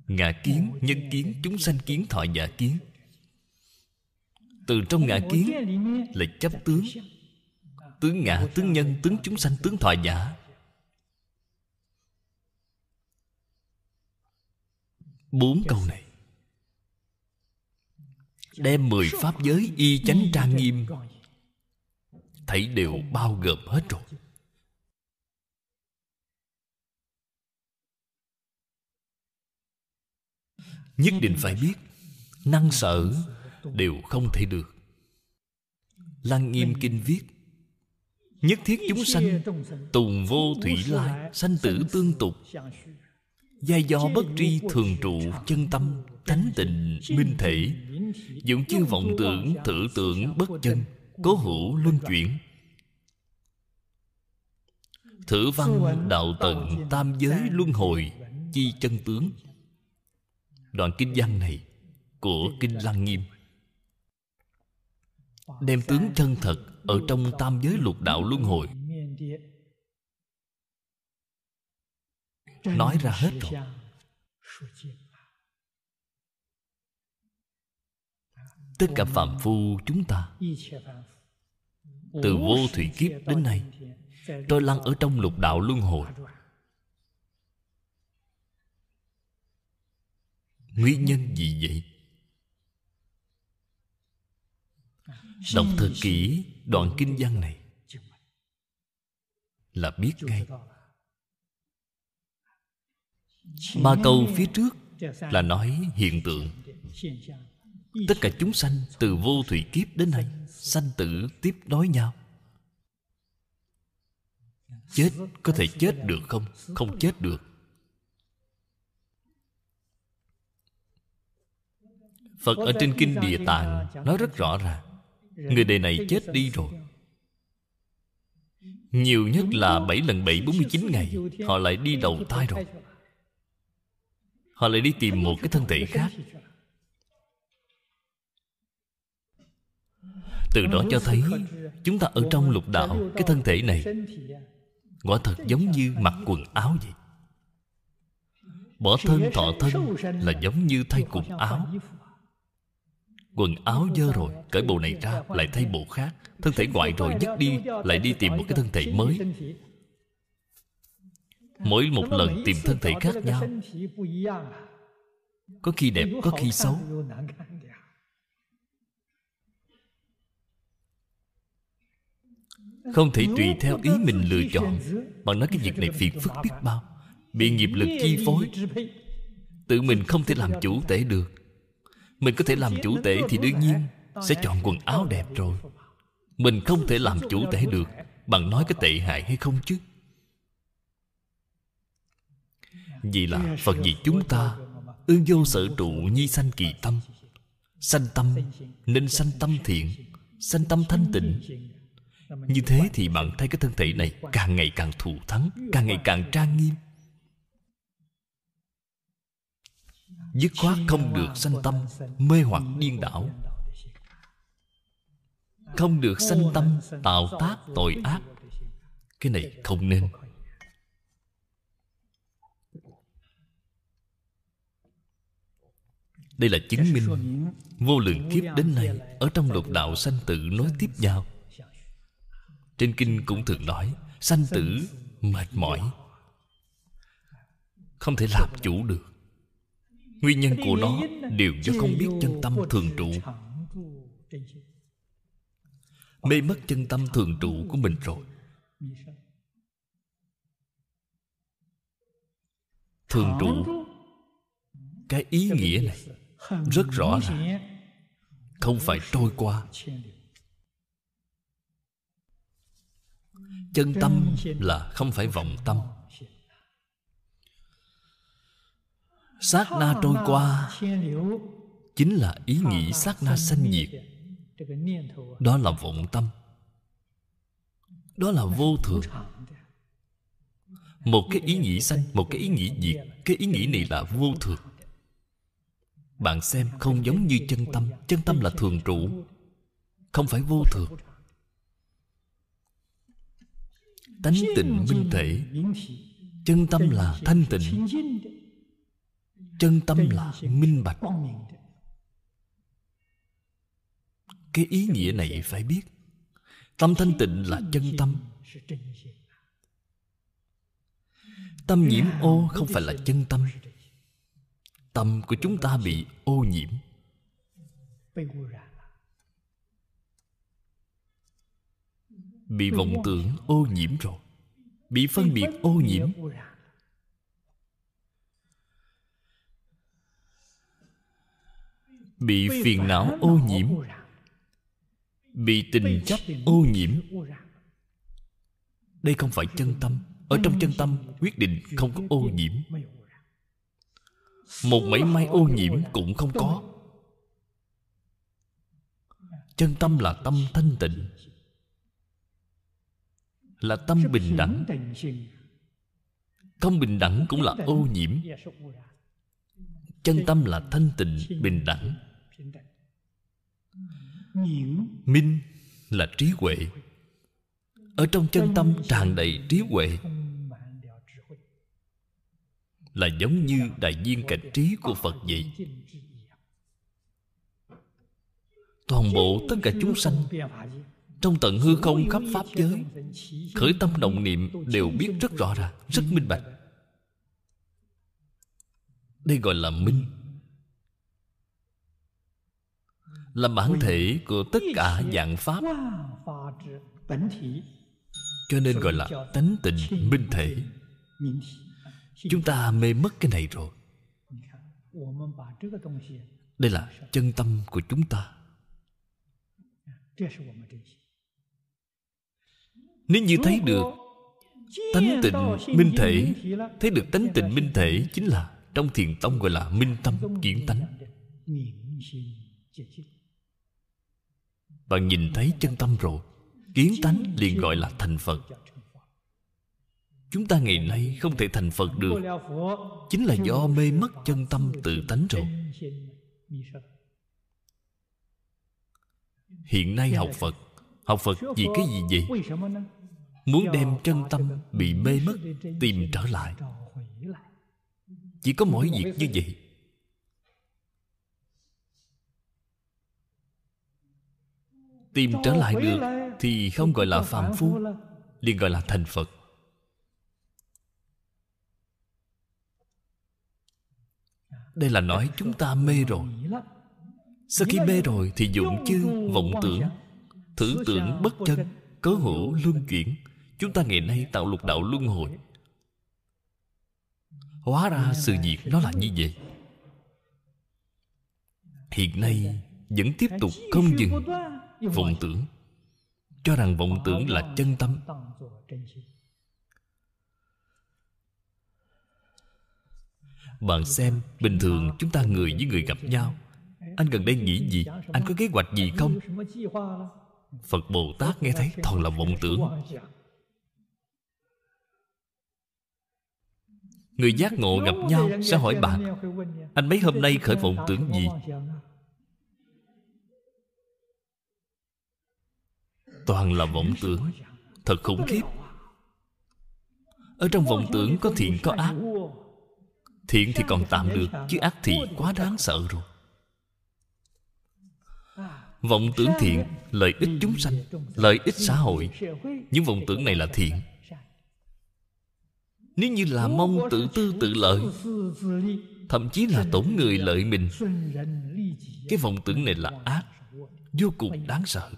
ngã kiến nhân kiến chúng sanh kiến thọ giả kiến từ trong ngã kiến là chấp tướng. Tướng ngã, tướng nhân, tướng chúng sanh, tướng thọ giả. Bốn câu này đem mười pháp giới y chánh trang nghiêm thảy đều bao gồm hết rồi. Nhất định phải biết, năng sở đều không thể được. Lăng nghiêm kinh viết, nhất thiết chúng sanh, tùng vô thủy lai, sanh tử tương tục. Giai do bất tri thường trụ chân tâm tánh tịnh, minh thể. Dụng chư vọng tưởng, thử tưởng bất chân, cố hữu luân chuyển. Thử văn đạo tận tam giới luân hồi, chi chân tướng. Đoạn kinh văn này của kinh lăng nghiêm đem tướng chân thật ở trong tam giới lục đạo luân hồi. Nói ra hết rồi. Tất cả phạm phu chúng ta, từ vô thủy kiếp đến nay, trôi lăn ở trong lục đạo luân hồi. Nguyên nhân gì vậy? Đọc thật kỹ đoạn kinh văn này là biết ngay. Ba câu phía trước là nói hiện tượng. Tất cả chúng sanh từ vô thủy kiếp đến nay sanh tử tiếp nối nhau. Chết có thể chết được không? Không chết được. Phật ở trên kinh địa tạng nói rất rõ ràng người đời này chết đi rồi. Nhiều nhất là 7 lần 7 49 ngày, Họ lại đi đầu thai rồi. Họ lại đi tìm một cái thân thể khác. Từ đó cho thấy, Chúng ta ở trong lục đạo, Cái thân thể này, Quả thật giống như mặc quần áo vậy. Bỏ thân thọ thân Là giống như thay quần áo. Quần áo dơ rồi, Cởi bộ này ra, lại thay bộ khác. Thân thể ngoại rồi dứt đi, Lại đi tìm một cái thân thể mới. Mỗi một lần tìm thân thể khác nhau. Có khi đẹp, có khi xấu. Không thể tùy theo ý mình lựa chọn. Bạn nói cái việc này phiền phức biết bao. Bị nghiệp lực chi phối. Tự mình không thể làm chủ tể được. Mình có thể làm chủ tể thì đương nhiên Sẽ chọn quần áo đẹp rồi. Mình không thể làm chủ tể được. Bạn nói cái tệ hại hay không chứ? Vì là Phật vì chúng ta, Ương vô sở trụ nhi sanh kỳ tâm. Sanh tâm Nên sanh tâm thiện, Sanh tâm thanh tịnh. Như thế thì bạn thấy cái thân thể này càng ngày càng thù thắng, càng ngày càng trang nghiêm. Dứt khoát không được sanh tâm, mê hoặc điên đảo. Không được sanh tâm, tạo tác tội ác. Cái này không nên. Đây là chứng minh vô lượng kiếp đến nay ở trong lục đạo sanh tử nối tiếp nhau. Trên kinh cũng thường nói, sanh tử mệt mỏi, không thể làm chủ được nguyên nhân của nó đều do không biết chân tâm thường trụ. mê mất chân tâm thường trụ của mình rồi. Thường trụ. Cái ý nghĩa này rất rõ ràng. không phải trôi qua. chân tâm là không phải vọng tâm sát na trôi qua. Chính là ý nghĩ sát na sanh diệt đó là vọng tâm. Đó là vô thường. Một cái ý nghĩ sanh, một cái ý nghĩ diệt. Cái ý nghĩ này là vô thường. Bạn xem, không giống như chân tâm. Chân tâm là thường trụ. Không phải vô thường. Tánh tịnh minh thể. Chân tâm là thanh tịnh chân tâm là minh bạch. cái ý nghĩa này phải biết. Tâm thanh tịnh là chân tâm. tâm nhiễm ô không phải là chân tâm. tâm của chúng ta bị ô nhiễm. Bị vọng tưởng ô nhiễm rồi. Bị phân biệt ô nhiễm bị phiền não ô nhiễm. bị tình chấp ô nhiễm. đây không phải chân tâm. Ở trong chân tâm quyết định không có ô nhiễm. một mảy may ô nhiễm cũng không có. chân tâm là tâm thanh tịnh. Là tâm bình đẳng. không bình đẳng cũng là ô nhiễm. chân tâm là thanh tịnh bình đẳng minh là trí huệ. Ở trong chân tâm tràn đầy trí huệ. là giống như đại viên cảnh trí của phật vậy. Toàn bộ tất cả chúng sanh trong tận hư không khắp pháp giới khởi tâm động niệm đều biết rất rõ ràng rất minh bạch. Đây gọi là minh là bản thể của tất cả dạng pháp. cho nên gọi là tánh tịnh minh thể. chúng ta mê mất cái này rồi. Đây là chân tâm của chúng ta. Nếu như thấy được tánh tịnh minh thể thấy được tánh tịnh minh thể chính là trong thiền tông gọi là minh tâm kiến tánh bạn nhìn thấy chân tâm rồi, kiến tánh liền gọi là thành phật. Chúng ta ngày nay không thể thành phật được. Chính là do mê mất chân tâm tự tánh rồi. Hiện nay học phật học phật vì cái gì vậy? Muốn đem chân tâm bị mê mất tìm trở lại. Chỉ có mỗi việc như vậy. Tìm trở lại được thì không gọi là phàm phu liền gọi là thành phật. Đây là nói chúng ta mê rồi. Sau khi mê rồi thì dụng chư vọng tưởng thử tưởng bất chân cớ hữu luân chuyển. Chúng ta ngày nay tạo lục đạo luân hồi. Hóa ra sự việc nó là như vậy. Hiện nay vẫn tiếp tục không dừng vọng tưởng. Cho rằng vọng tưởng là chân tâm. Bạn xem bình thường chúng ta người với người gặp nhau. Anh gần đây nghĩ gì? Anh có kế hoạch gì không? Phật bồ tát nghe thấy toàn là vọng tưởng. Người giác ngộ gặp nhau sẽ hỏi bạn anh mấy hôm nay khởi vọng tưởng gì toàn là vọng tưởng. Thật khủng khiếp. Ở trong vọng tưởng có thiện, có ác. Thiện thì còn tạm được, chứ ác thì quá đáng sợ rồi. Vọng tưởng thiện, lợi ích chúng sanh, lợi ích xã hội. Những vọng tưởng này là thiện. Nếu như là mong tự tư tự lợi, thậm chí là tổn người lợi mình, cái vọng tưởng này là ác, vô cùng đáng sợ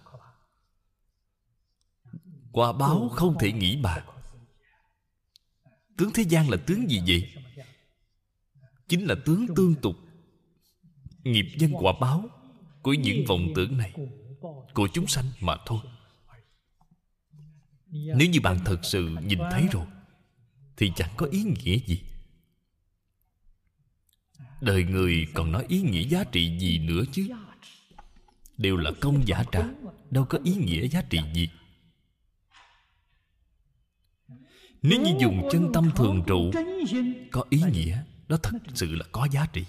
quả báo không thể nghĩ bàn tướng thế gian là tướng gì vậy? Chính là tướng tương tục. Nghiệp nhân quả báo của những vọng tưởng này của chúng sanh mà thôi. Nếu như bạn thật sự nhìn thấy rồi thì chẳng có ý nghĩa gì. Đời người còn nói ý nghĩa giá trị gì nữa chứ? Đều là công giả trả đâu có ý nghĩa giá trị gì nếu như dùng chân tâm thường trụ có ý nghĩa đó thật sự là có giá trị.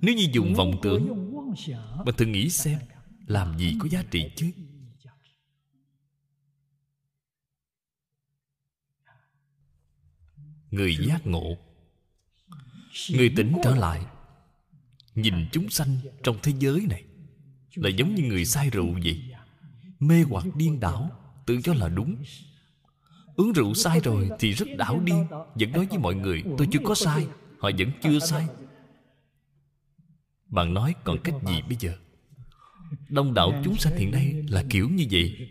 Nếu như dùng vọng tưởng bạn thử nghĩ xem làm gì có giá trị chứ? người giác ngộ người tỉnh trở lại nhìn chúng sanh trong thế giới này là giống như người say rượu vậy. Mê hoặc điên đảo tự cho là đúng uống rượu sai rồi thì rất đảo điên vẫn nói với mọi người, tôi chưa có sai. Họ vẫn chưa sai. Bạn nói, còn cách gì bây giờ? Đông đảo chúng sanh hiện nay là kiểu như vậy.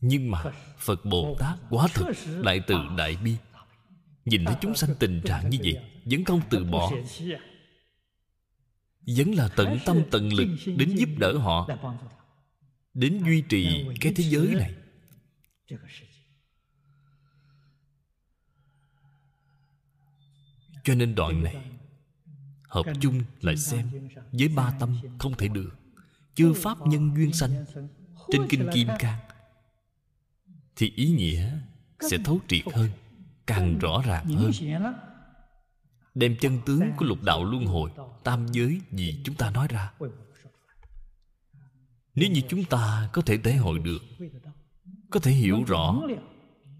Nhưng mà phật bồ tát quá thực đại từ đại bi. Nhìn thấy chúng sanh tình trạng như vậy, vẫn không từ bỏ. Vẫn là tận tâm tận lực đến giúp đỡ họ đến duy trì cái thế giới này. Cho nên đoạn này, hợp chung lại xem với ba tâm không thể được. Chư pháp nhân duyên sanh trên kinh kim cang, thì ý nghĩa sẽ thấu triệt hơn, càng rõ ràng hơn. Đem chân tướng của lục đạo luân hồi, tam giới gì chúng ta nói ra nếu như chúng ta có thể thể hội được, có thể hiểu rõ,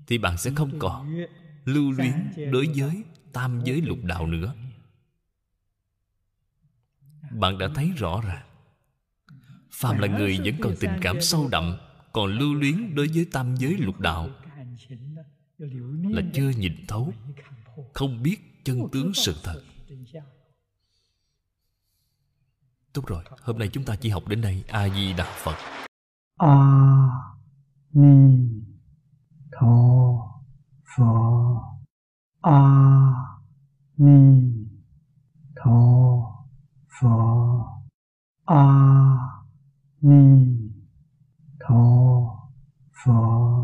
thì bạn sẽ không còn lưu luyến đối với tam giới lục đạo nữa. Bạn đã thấy rõ ràng, phàm là người vẫn còn tình cảm sâu đậm, còn lưu luyến đối với tam giới lục đạo là chưa nhìn thấu, không biết chân tướng sự thật. Tốt rồi, hôm nay chúng ta chỉ học đến đây. A-di-đà Phật. A-ni-tho Phật A-ni-tho Phật A-ni-tho Phật